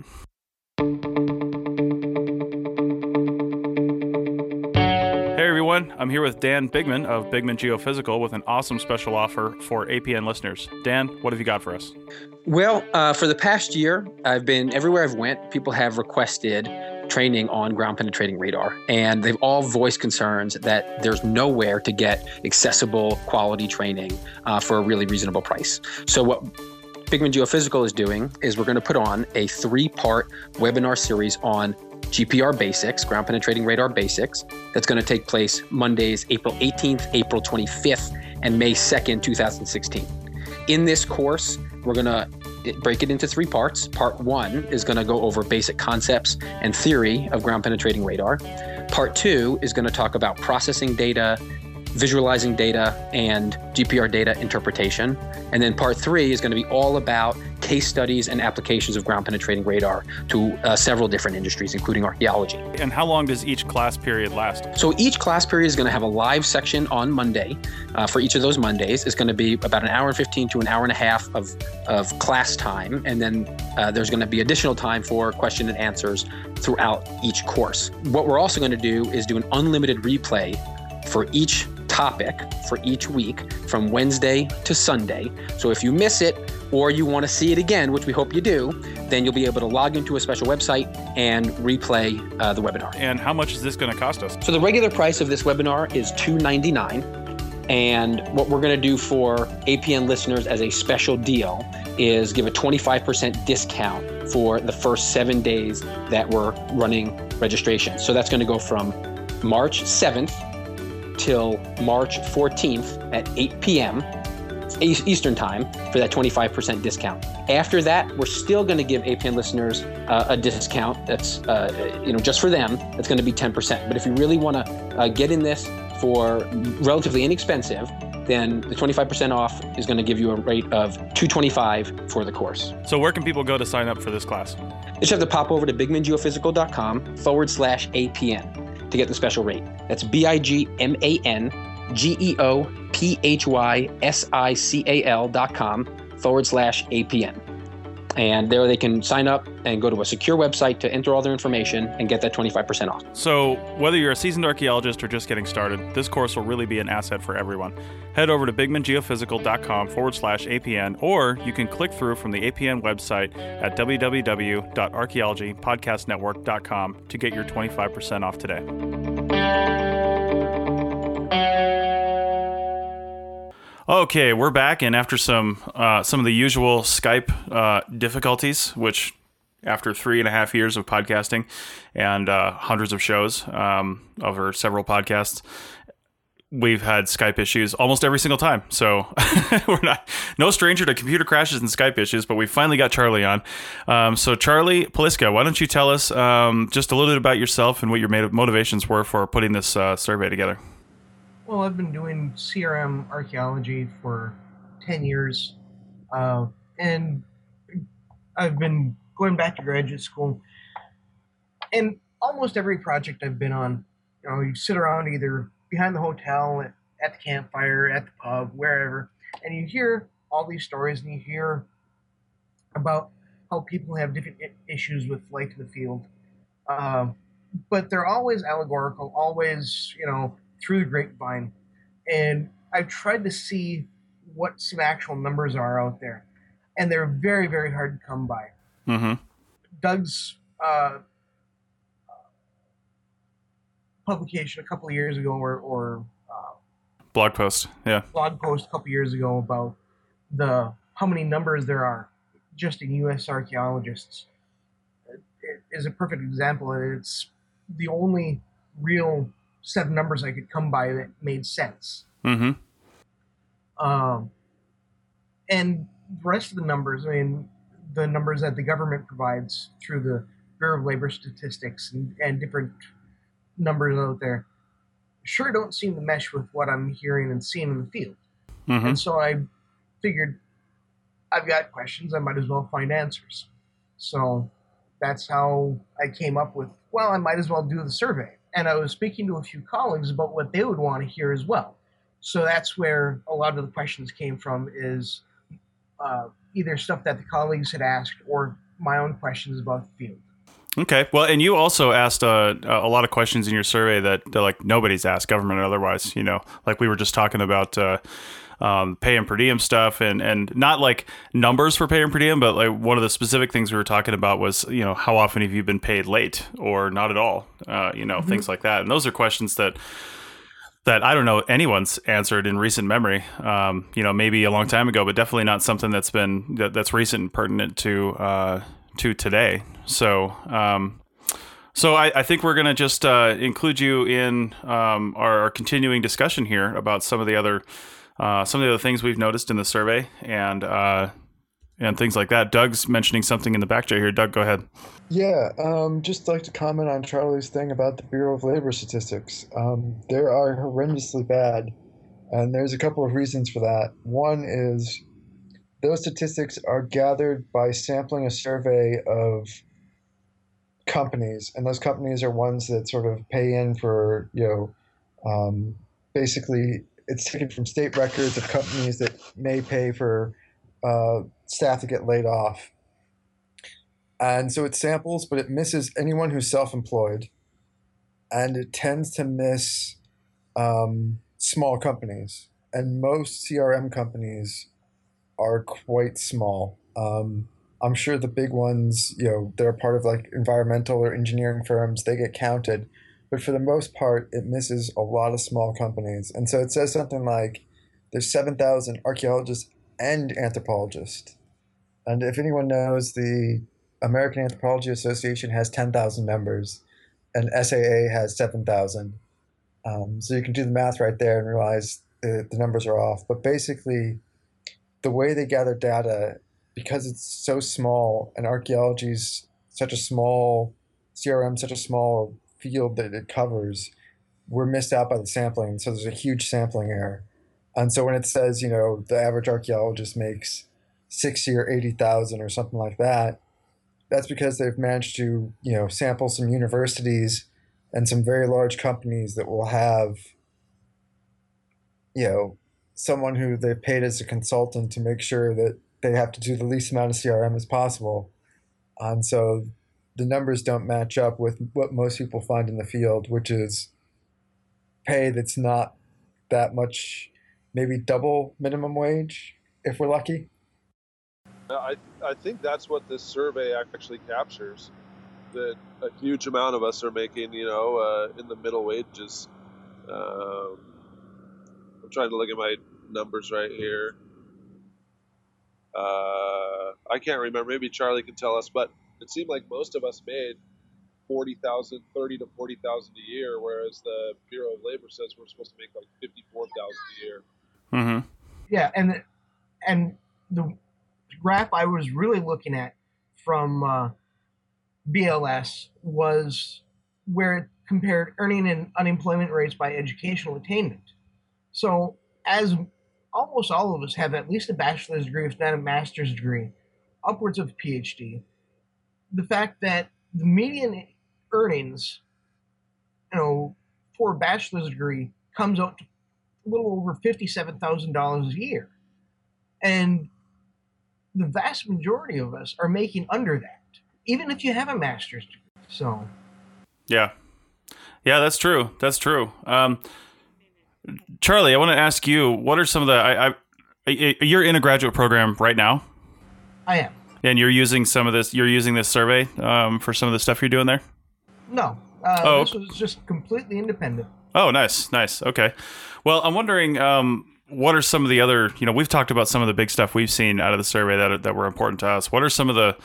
Everyone, I'm here with Dan Bigman of Bigman Geophysical with an awesome special offer for APN listeners. Dan, what have you got for us? Well, uh, for the past year, I've been everywhere I've went. People have requested training on ground penetrating radar. And they've all voiced concerns that there's nowhere to get accessible quality training uh, for a really reasonable price. So, what Bigman Geophysical is doing is we're going to put on a three part webinar series on GPR basics, ground penetrating radar basics, that's going to take place Mondays, April 18th, April 25th, and May 2nd, 2016. In this course, we're going to break it into three parts. Part one is going to go over basic concepts and theory of ground penetrating radar. Part two is going to talk about processing data, visualizing data, and GPR data interpretation. And then part three is going to be all about case studies and applications of ground penetrating radar to uh, several different industries, including archaeology. And how long does each class period last? So each class period is going to have a live section on Monday. Uh, for each of those Mondays, it's going to be about an hour and 15 to an hour and a half of, of class time. And then uh, there's going to be additional time for question and answers throughout each course. What we're also going to do is do an unlimited replay for each topic for each week from Wednesday to Sunday. So if you miss it, or you want to see it again, which we hope you do, then you'll be able to log into a special website and replay uh, the webinar. And how much is this going to cost us? So the regular price of this webinar is 299. And what we're going to do for APN listeners as a special deal is give a 25% discount for the first seven days that we're running registration. So that's going to go from March 7th till March 14th at 8 p.m. Eastern Time for that 25% discount. After that, we're still going to give APN listeners uh, a discount that's, uh, you know, just for them. That's going to be 10%. But if you really want to uh, get in this for relatively inexpensive, then the 25% off is going to give you a rate of 225 for the course. So where can people go to sign up for this class? You just have to pop over to bigmangeophysical.com forward slash APN to get the special rate. That's B-I-G-M-A-N G E O P H Y S I C A L dot com forward slash APN. And there they can sign up and go to a secure website to enter all their information and get that 25% off. So, whether you're a seasoned archaeologist or just getting started, this course will really be an asset for everyone. Head over to bigmangeophysical.com forward slash APN, or you can click through from the APN website at www.archaeologypodcastnetwork.com to get your 25% off today. Okay, we're back, and after some uh, some of the usual Skype uh, difficulties, which after three and a half years of podcasting and uh, hundreds of shows um, over several podcasts, we've had Skype issues almost every single time. So we're not no stranger to computer crashes and Skype issues, but we finally got Charlie on. Um, so Charlie Peliska, why don't you tell us um, just a little bit about yourself and what your motivations were for putting this uh, survey together? Well, I've been doing CRM archaeology for 10 years, uh, and I've been going back to graduate school. And almost every project I've been on, you know, you sit around either behind the hotel, at, the campfire, at the pub, wherever, and you hear all these stories and you hear about how people have different issues with life in the field. Uh, but they're always allegorical, always, you know, through the grapevine, and I've tried to see what some actual numbers are out there, and they're very, very hard to come by. Mm-hmm. Doug's uh, publication a couple of years ago, or, or uh, blog post, yeah, blog post a couple years ago about the how many numbers there are just in U.S. archaeologists it is a perfect example, and it's the only real set of numbers I could come by that made sense. Mm-hmm. Um, and the rest of the numbers, I mean, the numbers that the government provides through the Bureau of Labor Statistics and, and different numbers out there, sure don't seem to mesh with what I'm hearing and seeing in the field. Mm-hmm. And so I figured I've got questions, I might as well find answers. So that's how I came up with, well, I might as well do the survey and I was speaking to a few colleagues about what they would want to hear as well. So that's where a lot of the questions came from is uh, either stuff that the colleagues had asked or my own questions about the field. Okay. Well, and you also asked uh, a lot of questions in your survey that, that, like nobody's asked, government or otherwise. You know, like we were just talking about uh, um, pay and per diem stuff, and and not like numbers for pay and per diem, but like one of the specific things we were talking about was you know how often have you been paid late or not at all, uh, you know mm-hmm. things like that, and those are questions that that I don't know anyone's answered in recent memory. Um, you know, maybe a long time ago, but definitely not something that's been that, that's recent and pertinent to uh, to today. So. Um, so I, I, think we're going to just uh, include you in um, our, our, continuing discussion here about some of the other uh, some of the other things we've noticed in the survey and uh, and things like that. Doug's mentioning something in the back chat here. Doug, go ahead. Yeah, um, just like to comment on Charlie's thing about the Bureau of Labor Statistics. Um, they are horrendously bad, and there's a couple of reasons for that. One is those statistics are gathered by sampling a survey of companies, and those companies are ones that sort of pay in for you know um, basically it's taken from state records of companies that may pay for uh, staff to get laid off. And so it samples, but it misses anyone who's self employed. And it tends to miss um, small companies. And most CRM companies are quite small. Um, I'm sure the big ones, you know, they're part of like environmental or engineering firms, they get counted. But for the most part, it misses a lot of small companies. And so it says something like there's 7,000 archaeologists and anthropologists. And if anyone knows, the American Anthropology Association has 10,000 members and SAA has 7,000. Um, so you can do the math right there and realize the, the numbers are off. But basically, the way they gather data because it's so small and archaeology is such a small CRM, such a small field that it covers, we're missed out by the sampling. So there's a huge sampling error. And so when it says, you know, the average archaeologist makes 60 or 80,000 or something like that, that's because they've managed to, you know, sample some universities and some very large companies that will have, you know, someone who they've paid as a consultant to make sure that they have to do the least amount of CRM as possible. And so the numbers don't match up with what most people find in the field, which is pay that's not that much, maybe double minimum wage if we're lucky. I, I think that's what this survey actually captures. That a huge amount of us are making, you know, uh, in the middle wages. Um, trying to look at my numbers right here. Uh, I can't remember. Maybe Charlie can tell us, but it seemed like most of us made 40,000, 30 to 40,000 a year, whereas the Bureau of Labor says we're supposed to make like 54,000 a year. Mm-hmm. Yeah, and and the graph I was really looking at from uh, BLS was where it compared earning and unemployment rates by educational attainment. So as almost all of us have at least a bachelor's degree, if not a master's degree, upwards of PhD. The fact that the median earnings, you know, for a bachelor's degree comes out to a little over fifty-seven thousand dollars a year, and the vast majority of us are making under that, even if you have a master's degree. So, yeah, yeah, that's true. That's true. Um, Charlie, I want to ask you, what are some of the? I, I, you're in a graduate program right now. I am. And you're using some of this. You're using this survey um, for some of the stuff you're doing there. No, uh, Oh. this was just completely independent. Oh, nice, nice. Okay. Well, I'm wondering, um, what are some of the other? You know, we've talked about some of the big stuff we've seen out of the survey that that were important to us. What are some of the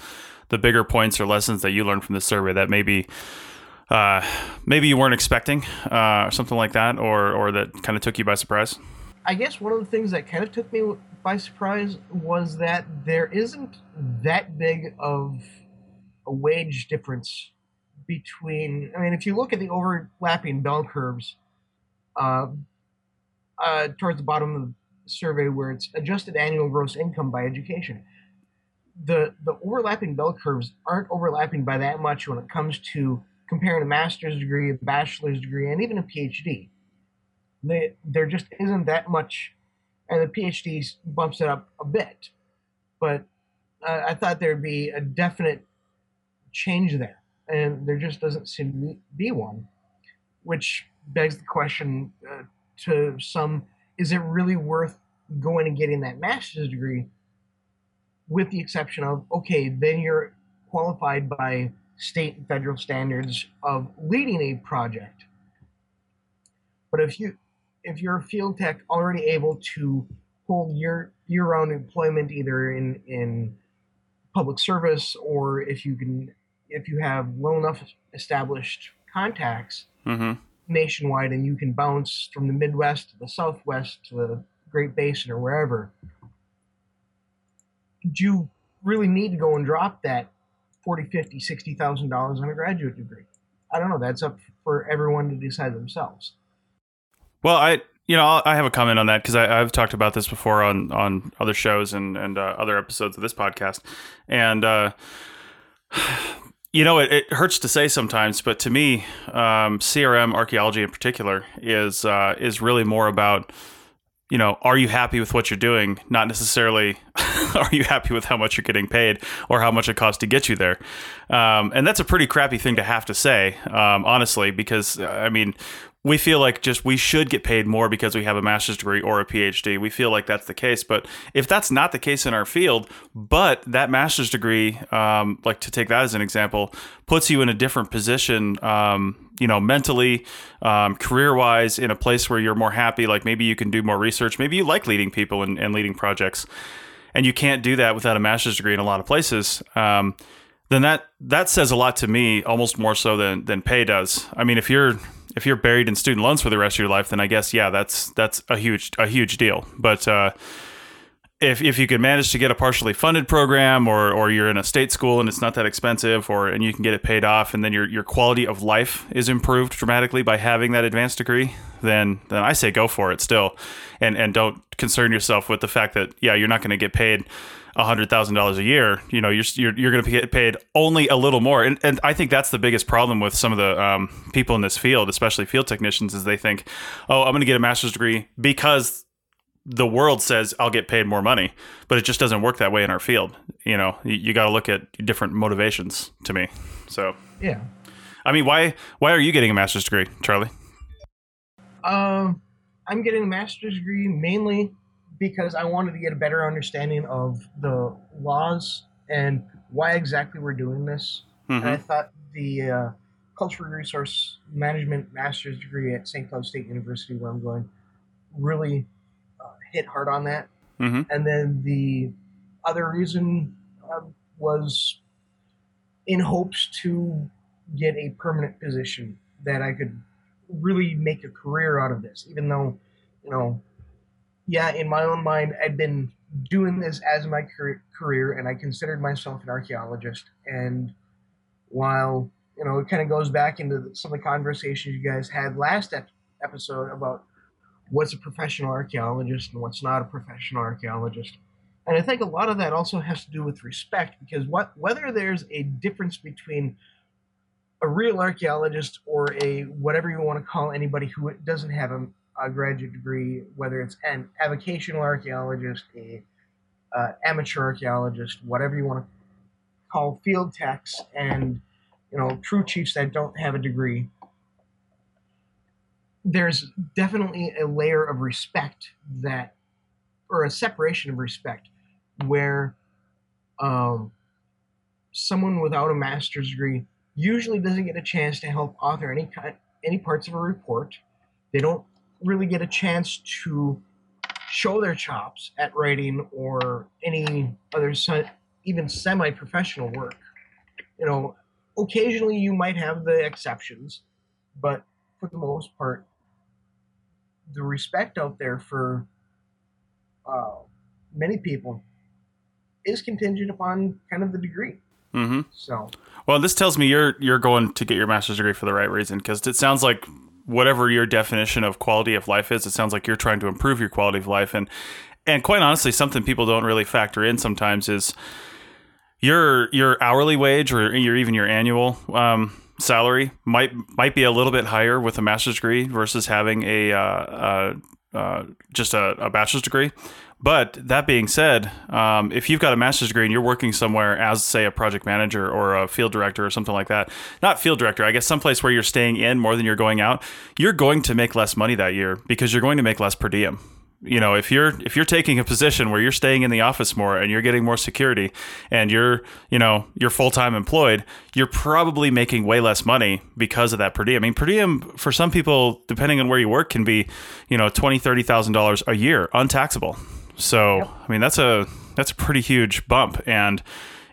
the bigger points or lessons that you learned from the survey that maybe uh, maybe you weren't expecting, uh, something like that, or or that kind of took you by surprise? I guess one of the things that kind of took me by surprise was that there isn't that big of a wage difference between. I mean, if you look at the overlapping bell curves, uh, uh, towards the bottom of the survey where it's adjusted annual gross income by education, the the overlapping bell curves aren't overlapping by that much when it comes to comparing a master's degree, a bachelor's degree, and even a PhD. They, there just isn't that much, and the PhD bumps it up a bit. But uh, I thought there'd be a definite change there, and there just doesn't seem to be one, which begs the question uh, to some: Is it really worth going and getting that master's degree? With the exception of okay, then you're qualified by state and federal standards of leading a project. But if you if you're a field tech already able to hold your your own employment either in in public service or if you can if you have well enough established contacts Mm-hmm. nationwide and you can bounce from the Midwest to the Southwest to the Great Basin or wherever, do you really need to go and drop that 40, 50, 60,000 dollars on a graduate degree? I don't know. That's up for everyone to decide themselves. Well, I you know I'll, have a comment on that because I've talked about this before on on other shows and and uh, other episodes of this podcast, and uh, you know it, it hurts to say sometimes, but to me, um, CRM archaeology in particular is uh, is really more about you know, are you happy with what you're doing? Not necessarily, are you happy with how much you're getting paid or how much it costs to get you there? Um, and that's a pretty crappy thing to have to say, um, honestly, because uh, I mean, we feel like just we should get paid more because we have a master's degree or a PhD. We feel like that's the case, but if that's not the case in our field, but that master's degree, um, like to take that as an example, puts you in a different position, um, you know, mentally, um, career wise, in a place where you're more happy. Like maybe you can do more research. Maybe you like leading people and, and leading projects, and you can't do that without a master's degree in a lot of places. Um, then that that says a lot to me, almost more so than than pay does. I mean, if you're if you're buried in student loans for the rest of your life, then I guess yeah, that's that's a huge a huge deal. But uh, if if you can manage to get a partially funded program, or or you're in a state school and it's not that expensive, or and you can get it paid off, and then your your quality of life is improved dramatically by having that advanced degree, then then I say go for it still, and and don't concern yourself with the fact that yeah, you're not going to get paid hundred thousand dollars a year, you know, you're you're, you're going to get paid only a little more, and and I think that's the biggest problem with some of the um, people in this field, especially field technicians, is they think, oh, I'm going to get a master's degree because the world says I'll get paid more money, but it just doesn't work that way in our field. You know, you, you got to look at different motivations. To me, so yeah. I mean, why why are you getting a master's degree, Charlie? Um, I'm getting a master's degree mainly because I wanted to get a better understanding of the laws and why exactly we're doing this. Mm-hmm. And I thought the uh, cultural resource management master's degree at St. Cloud State University, where I'm going, really uh, hit hard on that. Mm-hmm. And then the other reason uh, was in hopes to get a permanent position that I could really make a career out of this, even though, you know, yeah, in my own mind, I'd been doing this as my career, and I considered myself an archaeologist. And while you know, it kind of goes back into some of the conversations you guys had last ep- episode about what's a professional archaeologist and what's not a professional archaeologist. And I think a lot of that also has to do with respect, because what whether there's a difference between a real archaeologist or a whatever you want to call anybody who doesn't have a, a graduate degree, whether it's an avocational archaeologist, a uh, amateur archaeologist, whatever you want to call field techs, and you know true chiefs that don't have a degree. There's definitely a layer of respect that, or a separation of respect, where um, someone without a master's degree usually doesn't get a chance to help author any kind, any parts of a report. They don't really get a chance to show their chops at writing or any other even semi-professional work. You know, occasionally you might have the exceptions, but for the most part, the respect out there for uh, many people is contingent upon kind of the degree. Mm-hmm. So, well, this tells me you're you're going to get your master's degree for the right reason because it sounds like whatever your definition of quality of life is, it sounds like you're trying to improve your quality of life. And and quite honestly, something people don't really factor in sometimes is your your hourly wage or your even your annual um, salary might might be a little bit higher with a master's degree versus having a uh, uh, uh, just a, a bachelor's degree. But that being said, um, if you've got a master's degree and you're working somewhere as, say, a project manager or a field director or something like that, not field director, I guess someplace where you're staying in more than you're going out, you're going to make less money that year because you're going to make less per diem you know if you're if you're taking a position where you're staying in the office more and you're getting more security and you're you know you're full-time employed you're probably making way less money because of that per diem i mean per diem for some people depending on where you work can be you know 20 30 thousand dollars a year untaxable so yep. I mean that's a that's a pretty huge bump. And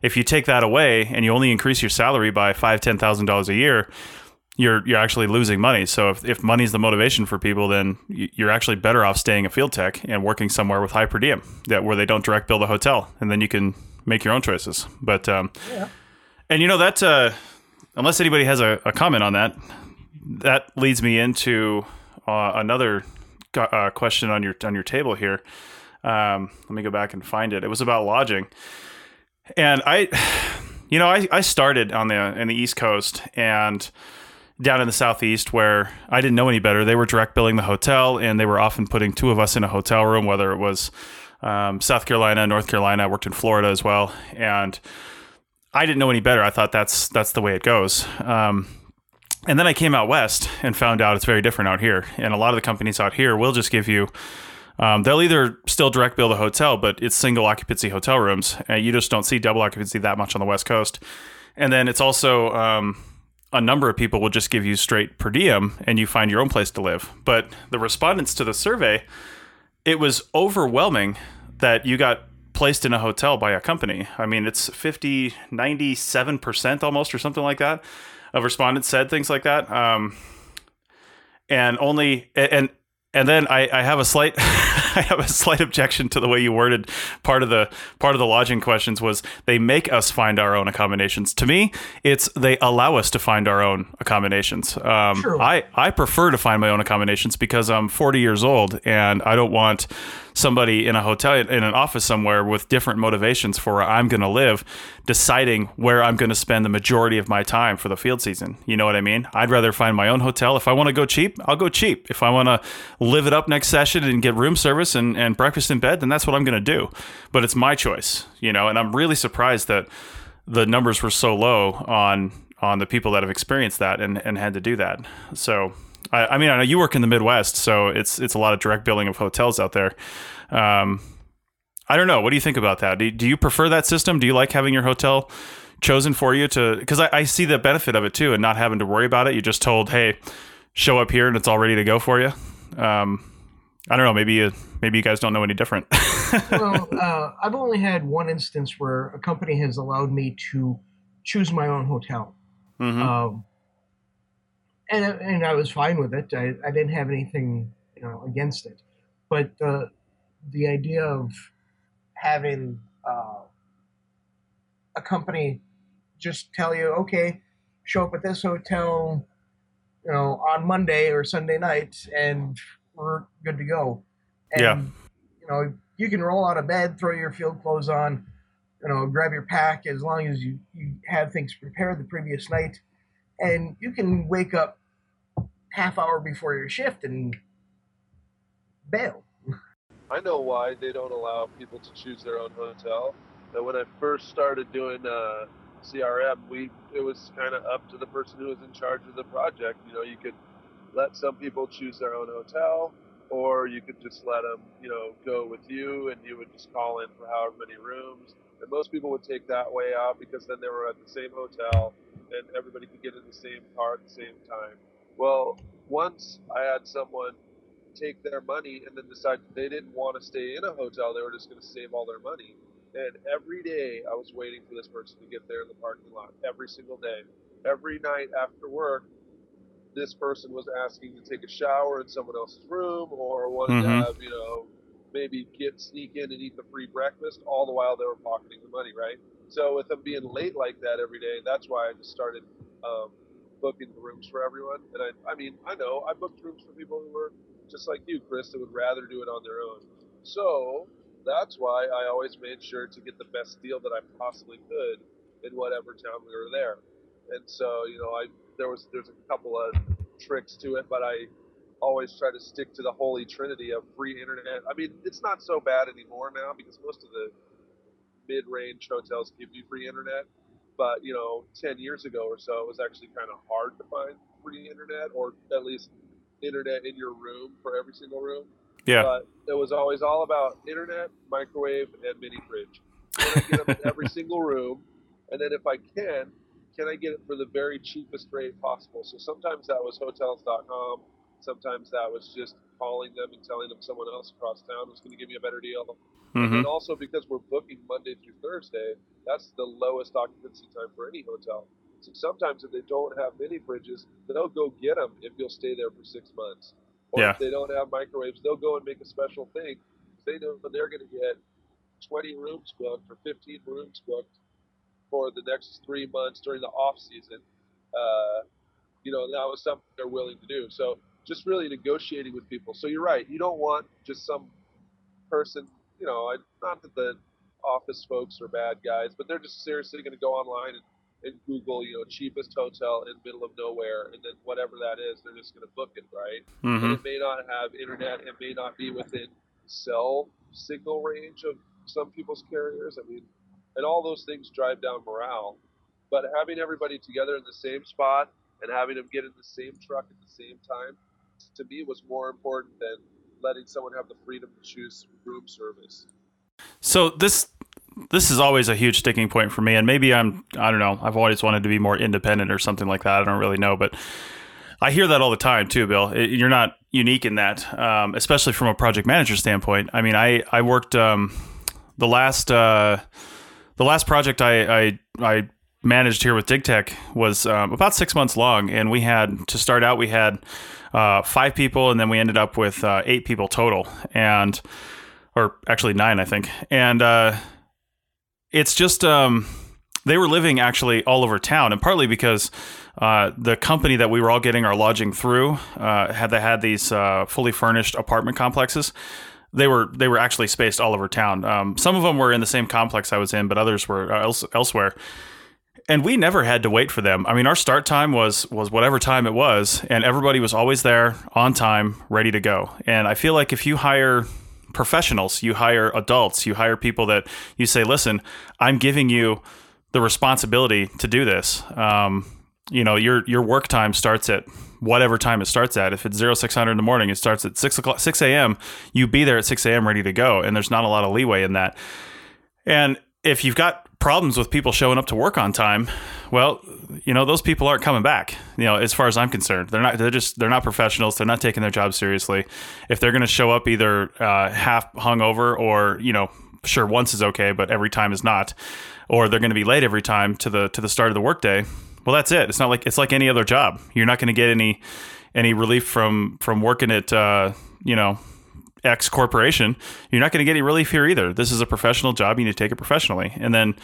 if you take that away and you only increase your salary by five ten thousand dollars a year, you're you're actually losing money. So if if money's the motivation for people, then you're actually better off staying a field tech and working somewhere with high per diem that where they don't direct build a hotel, and then you can make your own choices. But um, yeah. and you know that uh, unless anybody has a, a, comment on that, that leads me into uh, another uh, question on your on your table here. Um, let me go back and find it. It was about lodging, and I, you know, I, I started on the in the East Coast and down in the southeast where I didn't know any better. They were direct billing the hotel, and they were often putting two of us in a hotel room, whether it was um, South Carolina, North Carolina. I worked in Florida as well, and I didn't know any better. I thought that's that's the way it goes. Um, And then I came out west and found out it's very different out here. And a lot of the companies out here will just give you, um, they'll either still direct bill the hotel, but it's single occupancy hotel rooms. And you just don't see double occupancy that much on the West Coast. And then it's also um, a number of people will just give you straight per diem and you find your own place to live. But the respondents to the survey, it was overwhelming that you got placed in a hotel by a company. I mean, it's 50, 97% almost or something like that of respondents said things like that. Um, and only, and, and then I, I have a slight I have a slight objection to the way you worded part of the part of the lodging questions was they make us find our own accommodations. To me, it's they allow us to find our own accommodations. Um. I I prefer to find my own accommodations because I'm 40 years old and I don't want somebody in a hotel in an office somewhere with different motivations for where I'm going to live deciding where I'm going to spend the majority of my time for the field season. You know what I mean? I'd rather find my own hotel. If I want to go cheap, I'll go cheap. If I want to live it up next session and get room service and, and breakfast in bed, then that's what I'm going to do. But it's my choice, you know, and I'm really surprised that the numbers were so low on on the people that have experienced that and, and had to do that. So I, I mean, I know you work in the Midwest, so it's it's a lot of direct billing of hotels out there. Um, I don't know. What do you think about that? Do, do you prefer that system? Do you like having your hotel chosen for you to? Because I, I see the benefit of it too, and not having to worry about it. You're just told, hey, show up here, and it's all ready to go for you. Um, I don't know. Maybe you, maybe you guys don't know any different. well, uh, I've only had one instance where a company has allowed me to choose my own hotel. Mhm. Um, and and I was fine with it. I, I didn't have anything you know against it, but uh, the idea of having uh, a company just tell you, okay, show up at this hotel, you know, on Monday or Sunday night, and we're good to go. And, Yeah. You know, you can roll out of bed, throw your field clothes on, you know, grab your pack as long as you, you have things prepared the previous night, and you can wake up half hour before your shift and bail. I know why they don't allow people to choose their own hotel. But when I first started doing uh, CRM, we it was kind of up to the person who was in charge of the project. You know, you could let some people choose their own hotel, or you could just let them, you know, go with you, and you would just call in for however many rooms. And most people would take that way out because then they were at the same hotel, and everybody could get in the same car at the same time. Well, once I had someone take their money and then decide they didn't want to stay in a hotel. They were just going to save all their money. And every day I was waiting for this person to get there in the parking lot. Every single day. Every night after work, this person was asking to take a shower in someone else's room or wanted Mhm. to have, you know, maybe get sneak in and eat the free breakfast, all the while they were pocketing the money, right? So with them being late like that every day, that's why I just started um, booking rooms for everyone. And I, I mean, I know I booked rooms for people who were just like you, Chris, that would rather do it on their own. So that's why I always made sure to get the best deal that I possibly could in whatever town we were there. And so, you know, I there was there's a couple of tricks to it, but I always try to stick to the holy trinity of free internet. I mean, it's not so bad anymore now because most of the mid-range hotels give you free internet. But you know, ten years ago or so, it was actually kind of hard to find free internet, or at least internet in your room for every single room. Yeah. But it was always all about internet, microwave, and mini fridge. Can I get them in every single room? And then if I can, can I get it for the very cheapest rate possible? So sometimes that was hotels.com. Sometimes that was just calling them and telling them someone else across town was going to give me a better deal. And Mhm. then also because we're booking Monday through Thursday, that's the lowest occupancy time for any hotel. So sometimes if they don't have mini fridges, they'll go get them if you'll stay there for six months. Or Yeah. if they don't have microwaves, they'll go and make a special thing. They know that they're going to get 20 rooms booked or 15 rooms booked for the next three months during the off season. Uh, you know, that was something they're willing to do. So just really negotiating with people. So you're right. You don't want just some person, you know, not that the office folks are bad guys, but they're just seriously going to go online and, and Google, you know, cheapest hotel in middle of nowhere, and then whatever that is, they're just going to book it, right? And Mhm. it may not have internet, it may not be within cell signal range of some people's carriers. I mean, and all those things drive down morale. But having everybody together in the same spot and having them get in the same truck at the same time to me was more important than letting someone have the freedom to choose room service. So this this is always a huge sticking point for me, and maybe I'm I don't know. I've always wanted to be more independent or something like that. I don't really know, but I hear that all the time too, Bill. You're not unique in that, um, especially from a project manager standpoint. I mean, I I worked um, the last uh, the last project I I, I managed here with DigTech was um, about six months long, and we had to start out we had uh, five people, and then we ended up with uh, eight people total, and or actually nine, I think, and uh, it's just um, they were living actually all over town, and partly because uh, the company that we were all getting our lodging through uh, had they had these uh, fully furnished apartment complexes. They were they were actually spaced all over town. Um, some of them were in the same complex I was in, but others were else, elsewhere. And we never had to wait for them. I mean, our start time was was whatever time it was, and everybody was always there on time, ready to go. And I feel like if you hire professionals, you hire adults, you hire people that you say, "Listen, I'm giving you the responsibility to do this." Um, you know, your your work time starts at whatever time it starts at. If it's zero six hundred in the morning, it starts at six o'clock, six a.m. You be there at six a.m. ready to go, and there's not a lot of leeway in that. And if you've got problems with people showing up to work on time, well, you know those people aren't coming back. You know, as far as I'm concerned, they're not. They're just they're not professionals. They're not taking their job seriously. If they're going to show up either uh, half hungover or you know, sure once is okay, but every time is not, or they're going to be late every time to the to the start of the workday. Well, that's it. It's not like it's like any other job. You're not going to get any any relief from from working at uh, you know X corporation, you're not going to get any relief here either. This is a professional job. You need to take it professionally. And then,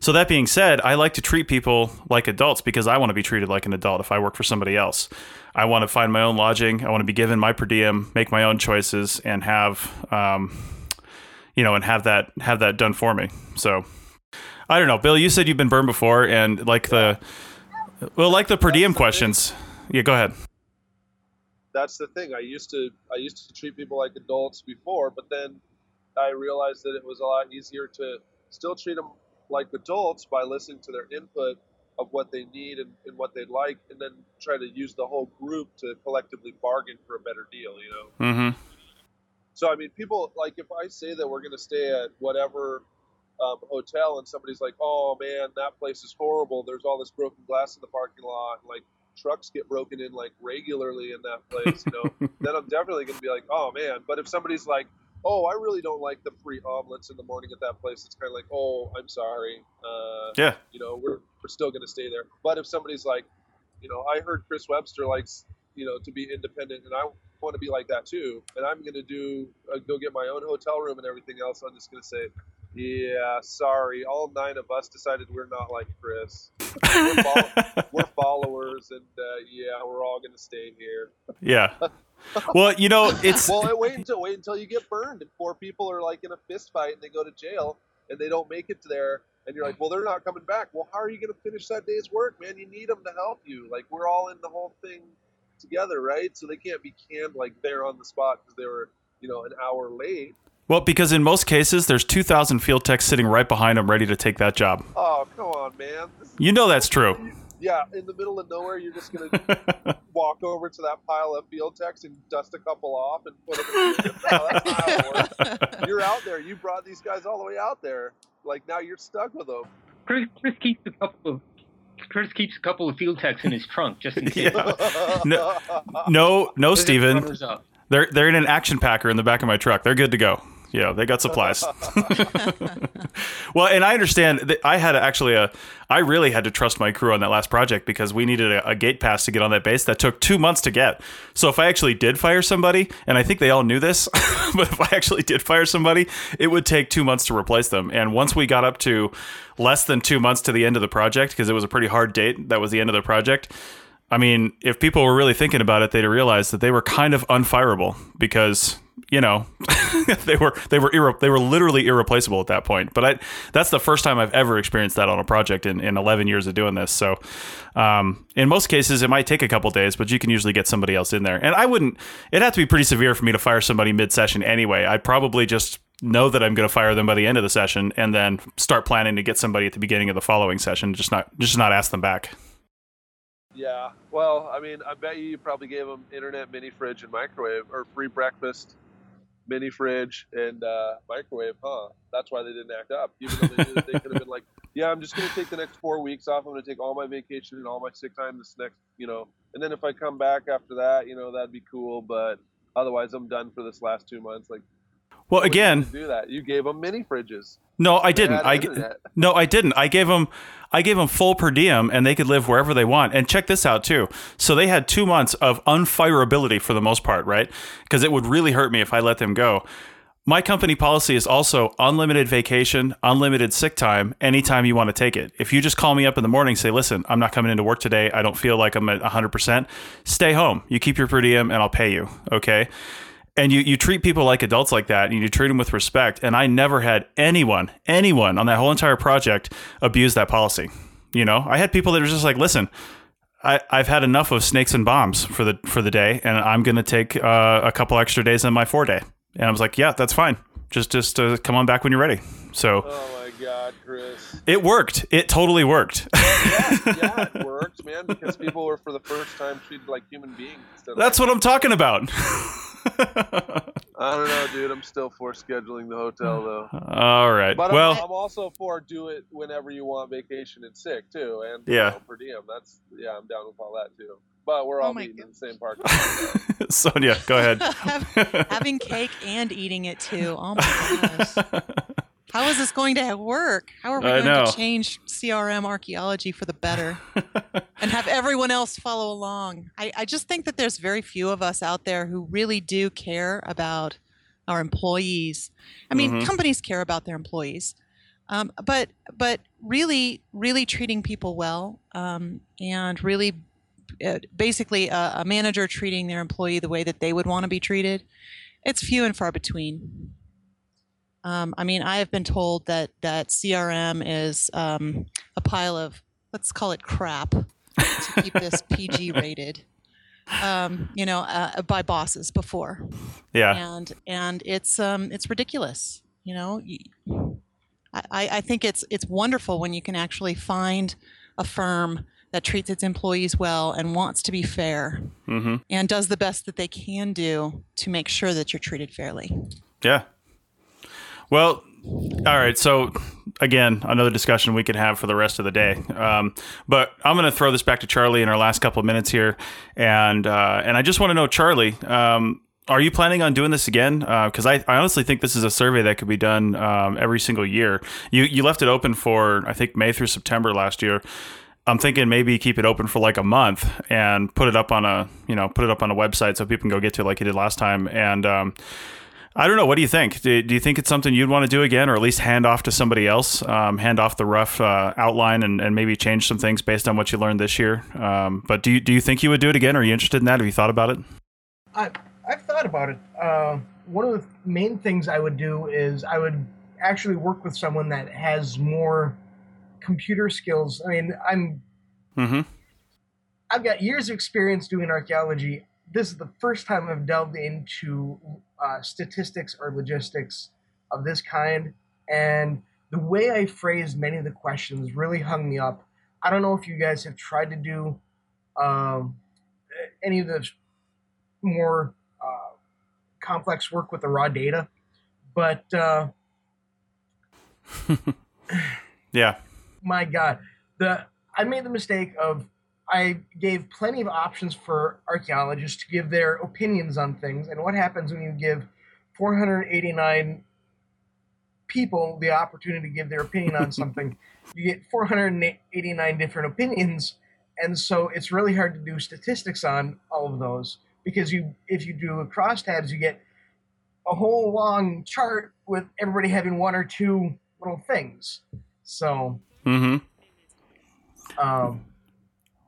so that being said, I like to treat people like adults because I want to be treated like an adult if I work for somebody else. I want to find my own lodging. I want to be given my per diem, make my own choices, and have, um, you know, and have that have that done for me. So, I don't know, Bill. You said you've been burned before, and like the, well, like the per diem questions. Yeah, go ahead. That's the thing. I used to I used to treat people like adults before, but then I realized that it was a lot easier to still treat them like adults by listening to their input of what they need and, and what they'd like, and then try to use the whole group to collectively bargain for a better deal. You know. Mm-hmm. So I mean, people like if I say that we're going to stay at whatever um, hotel, and somebody's like, "Oh man, that place is horrible. There's all this broken glass in the parking lot. Like trucks get broken in like regularly in that place." You know, then I'm definitely going to be like, "Oh man." But if somebody's like, "Oh, I really don't like the free omelets in the morning at that place," it's kind of like, "Oh, I'm sorry. Uh, Yeah. you know, we're we're still going to stay there." But if somebody's like, you know, I heard Chris Webster likes, you know, to be independent, and I want to be like that too. And I'm going to do uh, go get my own hotel room and everything else. I'm just going to say, yeah, sorry, all nine of us decided we're not like Chris. We're, we're followers, and uh, yeah, we're all going to stay here. Yeah. Well, you know, it's well, wait until wait until you get burned, and four people are like in a fist fight, and they go to jail, and they don't make it to there. And you're like, well, they're not coming back. Well, how are you going to finish that day's work, man? You need them to help you. Like, we're all in the whole thing together, right? So they can't be canned like there on the spot because they were, you know, an hour late. Well, because in most cases, there's 2,000 field techs sitting right behind them ready to take that job. Oh, come on, man. This You know that's true. yeah, in the middle of nowhere, you're just going to walk over to that pile of field techs and dust a couple off and put them in. No, that's not how it. You're out there. You brought these guys all the way out there. Like, now you're stuck with them. Chris, Chris keeps a couple of Chris keeps a couple of field techs in his trunk just in case. Yeah. No, no, no, Steven. They're they're in an action packer in the back of my truck. They're good to go. Yeah, they got supplies. well, and I understand that I had actually a, I really had to trust my crew on that last project because we needed a, a gate pass to get on that base that took two months to get. So if I actually did fire somebody, and I think they all knew this, but if I actually did fire somebody, it would take two months to replace them. And once we got up to less than two months to the end of the project, because it was a pretty hard date, that was the end of the project. I mean, if people were really thinking about it, they'd realize that they were kind of unfireable because you know they were they were irre- they were literally irreplaceable at that point. But I that's the first time I've ever experienced that on a project in, in 11 years of doing this. So um, in most cases, it might take a couple days, but you can usually get somebody else in there. And I wouldn't. It'd have to be pretty severe for me to fire somebody mid session anyway. I'd probably just know that I'm going to fire them by the end of the session and then start planning to get somebody at the beginning of the following session. Just not just not ask them back. Yeah. Well, I mean, I bet you you probably gave them internet, mini fridge, and microwave, or free breakfast, mini fridge, and uh, microwave, huh? That's why they didn't act up. Even though they, they could have been like, "Yeah, I'm just going to take the next four weeks off. I'm going to take all my vacation and all my sick time this next, you know, and then if I come back after that, you know, that'd be cool. But otherwise, I'm done for this last two months. Like, Well, again, do that. You gave them mini fridges. no, I didn't. I internet. no, I didn't. I gave them, I gave them full per diem, and they could live wherever they want. And check this out too. So they had two months of unfireability for the most part, right? Because it would really hurt me if I let them go. My company policy is also unlimited vacation, unlimited sick time anytime you want to take it. If you just call me up in the morning say, listen, I'm not coming into work today. I don't feel like I'm at 100%, stay home. You keep your per diem and I'll pay you. Okay. And you, you treat people like adults like that and you treat them with respect. And I never had anyone, anyone on that whole entire project abuse that policy. You know, I had people that were just like, listen, I, I've had enough of snakes and bombs for the for the day, and I'm going to take uh, a couple extra days in my four day. And I was like, yeah, that's fine. Just just uh, come on back when you're ready. So Oh my God, Chris. it worked. It totally worked. yeah, yeah, it worked, man, because people were for the first time treated like human beings. That's what I'm talking about. I don't know, dude. I'm still for scheduling the hotel though. All right. But well, I'm, I'm also for do it whenever you want vacation and sick too, and you Yeah. know, per diem. That's yeah, I'm down with all that too. But we're oh all Oh my meeting in the same park. Sonia, go ahead. Having cake and eating it too. Oh my gosh. How is this going to work? How are we I going know. to change CRM archaeology for the better and have everyone else follow along? I, I just think that there's very few of us out there who really do care about our employees. I mean, Mhm. companies care about their employees, um, but but really, really treating people well um, and really uh, basically a, a manager treating their employee the way that they would want to be treated, it's few and far between. Um, I mean, I have been told that that CRM is um, a pile of let's call it crap to keep this PG rated. Um, you know, uh, by bosses before, Yeah. and and it's um, it's ridiculous. You know, I I think it's it's wonderful when you can actually find a firm that treats its employees well and wants to be fair Mm-hmm. and does the best that they can do to make sure that you're treated fairly. Yeah. Well, all right. So, again, another discussion we could have for the rest of the day. Um, but I'm going to throw this back to Charlie in our last couple of minutes here, and uh, and I just want to know, Charlie, um, are you planning on doing this again? Because I, I honestly think this is a survey that could be done um, every single year. You you left it open for I think May through September last year. I'm thinking maybe keep it open for like a month and put it up on a you know put it up on a website so people can go get to it like you did last time and. I don't know. What do you think? Do, do you think it's something you'd want to do again, or at least hand off to somebody else? Um, hand off the rough uh, outline and, and maybe change some things based on what you learned this year. Um, but do you do you think you would do it again? Are you interested in that? Have you thought about it? I, I've thought about it. Uh, one of the main things I would do is I would actually work with someone that has more computer skills. I mean, I'm Mm-hmm. I've got years of experience doing archaeology. This is the first time I've delved into uh, statistics or logistics of this kind, and the way I phrased many of the questions really hung me up. I don't know if you guys have tried to do um, any of the more uh, complex work with the raw data, but uh, Yeah. my god the i made the mistake of i gave plenty of options for archaeologists to give their opinions on things. And what happens when you give 489 people the opportunity to give their opinion on something? You get 489 different opinions. And so it's really hard to do statistics on all of those because you if you do crosstabs you get a whole long chart with everybody having one or two little things. So Mm-hmm. um,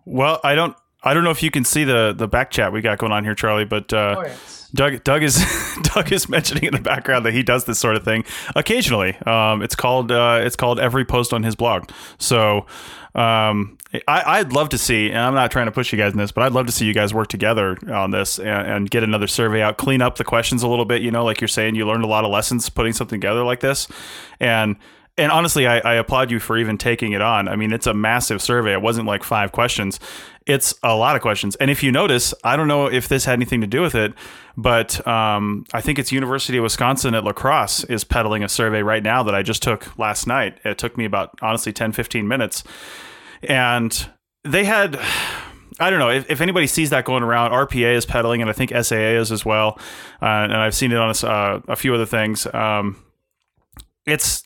Well, I don't. I don't know if you can see the the back chat we got going on here, Charlie. But uh, Oh, yes. Doug Doug is Doug is mentioning in the background that he does this sort of thing occasionally. Um, it's called uh, it's called every post on his blog. So um, I, I'd love to see, and I'm not trying to push you guys in this, but I'd love to see you guys work together on this and, and get another survey out, clean up the questions a little bit. You know, like you're saying, you learned a lot of lessons putting something together like this, and and honestly, I, I applaud you for even taking it on. I mean, it's a massive survey. It wasn't like five questions. It's a lot of questions. And if you notice, I don't know if this had anything to do with it, but um, I think it's University of Wisconsin at La Crosse is peddling a survey right now that I just took last night. It took me about, honestly, 10, 15 minutes. And they had I don't know if, if anybody sees that going around. RPA is peddling, and I think SAA is as well. Uh, and I've seen it on a, uh, a few other things. Um, it's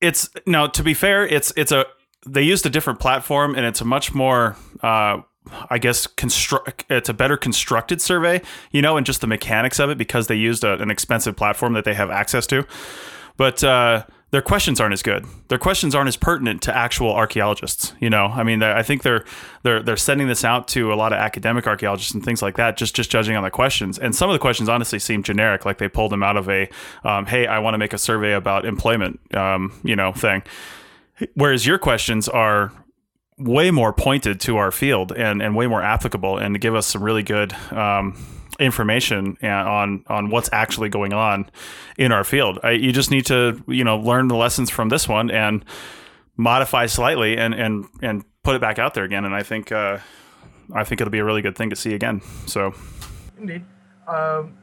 it's now to be fair, it's it's a they used a different platform, and it's a much more. Uh, I guess construct it's a better constructed survey, you know, and just the mechanics of it because they used a, an expensive platform that they have access to. But uh, their questions aren't as good. Their questions aren't as pertinent to actual archaeologists. You know, I mean, I think they're they're they're sending this out to a lot of academic archaeologists and things like that, just just judging on the questions. And some of the questions honestly seem generic, like they pulled them out of a, um, "Hey, I want to make a survey about employment," um, you know, thing. Whereas your questions are way more pointed to our field and and way more applicable, and give us some really good. Um, information on on what's actually going on in our field. I, you just need to you know learn the lessons from this one and modify slightly and and and put it back out there again. And I think uh, I think it'll be a really good thing to see again. So indeed, um,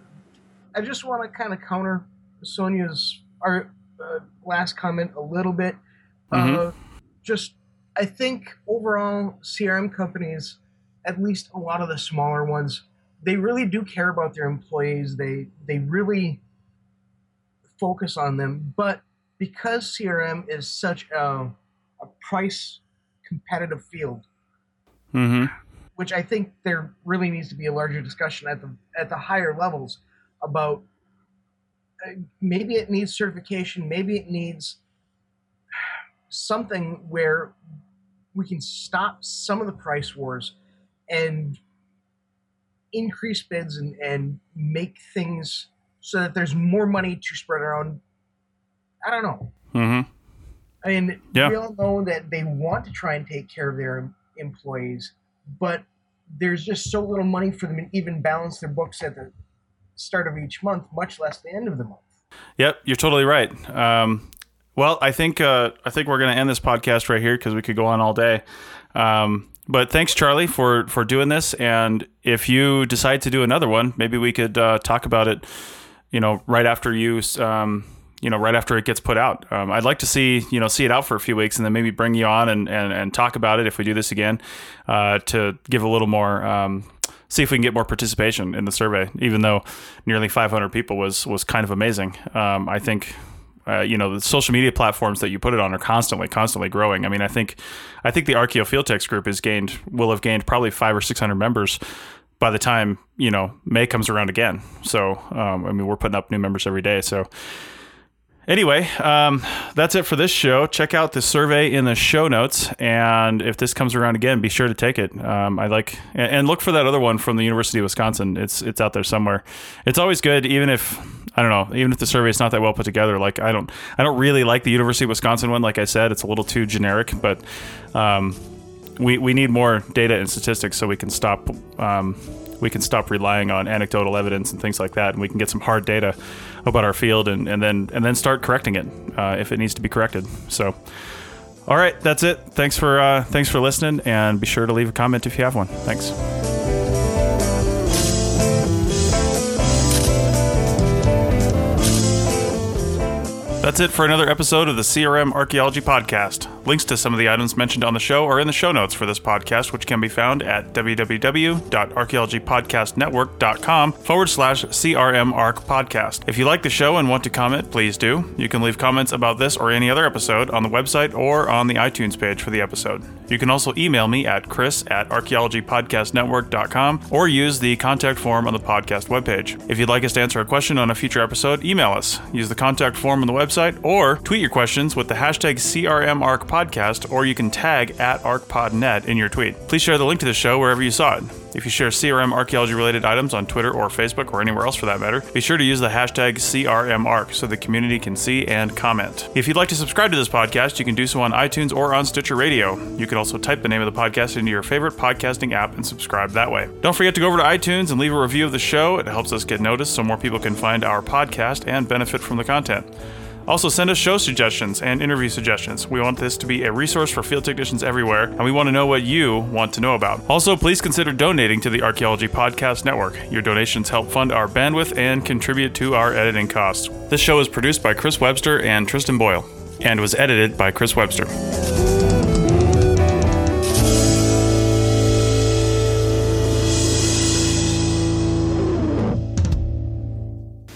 I just want to kind of counter Sonia's our uh, last comment a little bit. Mm-hmm. Uh, just I think overall CRM companies, at least a lot of the smaller ones they really do care about their employees. They they really focus on them. But because CRM is such a, a price competitive field, mm-hmm. which I think there really needs to be a larger discussion at the at the higher levels about uh, maybe it needs certification, maybe it needs something where we can stop some of the price wars and increase bids and, and make things so that there's more money to spread around. I don't know. Mm-hmm. I mean, yeah. we all know that they want to try and take care of their employees, but there's just so little money for them to even balance their books at the start of each month, much less the end of the month. Yep, you're totally right. Um, well, I think uh, I think we're going to end this podcast right here because we could go on all day. Um, but thanks, Charlie, for for doing this. And if you decide to do another one, maybe we could uh, talk about it. You know, right after you, um, you know, right after it gets put out. Um, I'd like to see you know see it out for a few weeks, and then maybe bring you on and and, and talk about it if we do this again, uh, to give a little more. Um, see if we can get more participation in the survey. Even though nearly 500 people was was kind of amazing. Um, I think uh, you know the social media platforms that you put it on are constantly constantly growing. I mean i think i think the archeo field techs group has gained will have gained probably five or six hundred members by the time you know may comes around again. So um, i mean we're putting up new members every day. So Anyway, um, that's it for this show. Check out the survey in the show notes, and if this comes around again, be sure to take it. Um, I like and look for that other one from the University of Wisconsin. It's it's out there somewhere. It's always good, even if I don't know, even if the survey is not that well put together. Like I don't I don't really like the University of Wisconsin one. Like I said, it's a little too generic, but um, we we need more data and statistics so we can stop um, we can stop relying on anecdotal evidence and things like that, and we can get some hard data about our field and, and then and then start correcting it uh, if it needs to be corrected. So, all right, that's it. Thanks for uh, thanks for listening, and be sure to leave a comment if you have one. Thanks. That's it for another episode of the CRM Archaeology Podcast. Links to some of the items mentioned on the show are in the show notes for this podcast, which can be found at www.archaeologypodcastnetwork.com forward slash CRM Arc Podcast. If you like the show and want to comment, please do. You can leave comments about this or any other episode on the website or on the iTunes page for the episode. You can also email me at chris at archaeologypodcastnetwork.com or use the contact form on the podcast webpage. If you'd like us to answer a question on a future episode, email us. Use the contact form on the website website or tweet your questions with the hashtag CRMArc podcast, or you can tag at ArcPodNet in your tweet. Please share the link to the show wherever you saw it. If you share CRM archaeology related items on Twitter or Facebook or anywhere else for that matter, be sure to use the hashtag CRMArc so the community can see and comment. If you'd like to subscribe to this podcast, you can do so on iTunes or on Stitcher Radio. You can also type the name of the podcast into your favorite podcasting app and subscribe that way. Don't forget to go over to iTunes and leave a review of the show. It helps us get noticed so more people can find our podcast and benefit from the content. Also, send us show suggestions and interview suggestions. We want this to be a resource for field technicians everywhere, and we want to know what you want to know about. Also, please consider donating to the Archaeology Podcast Network. Your donations help fund our bandwidth and contribute to our editing costs. This show is produced by Chris Webster and Tristan Boyle, and was edited by Chris Webster.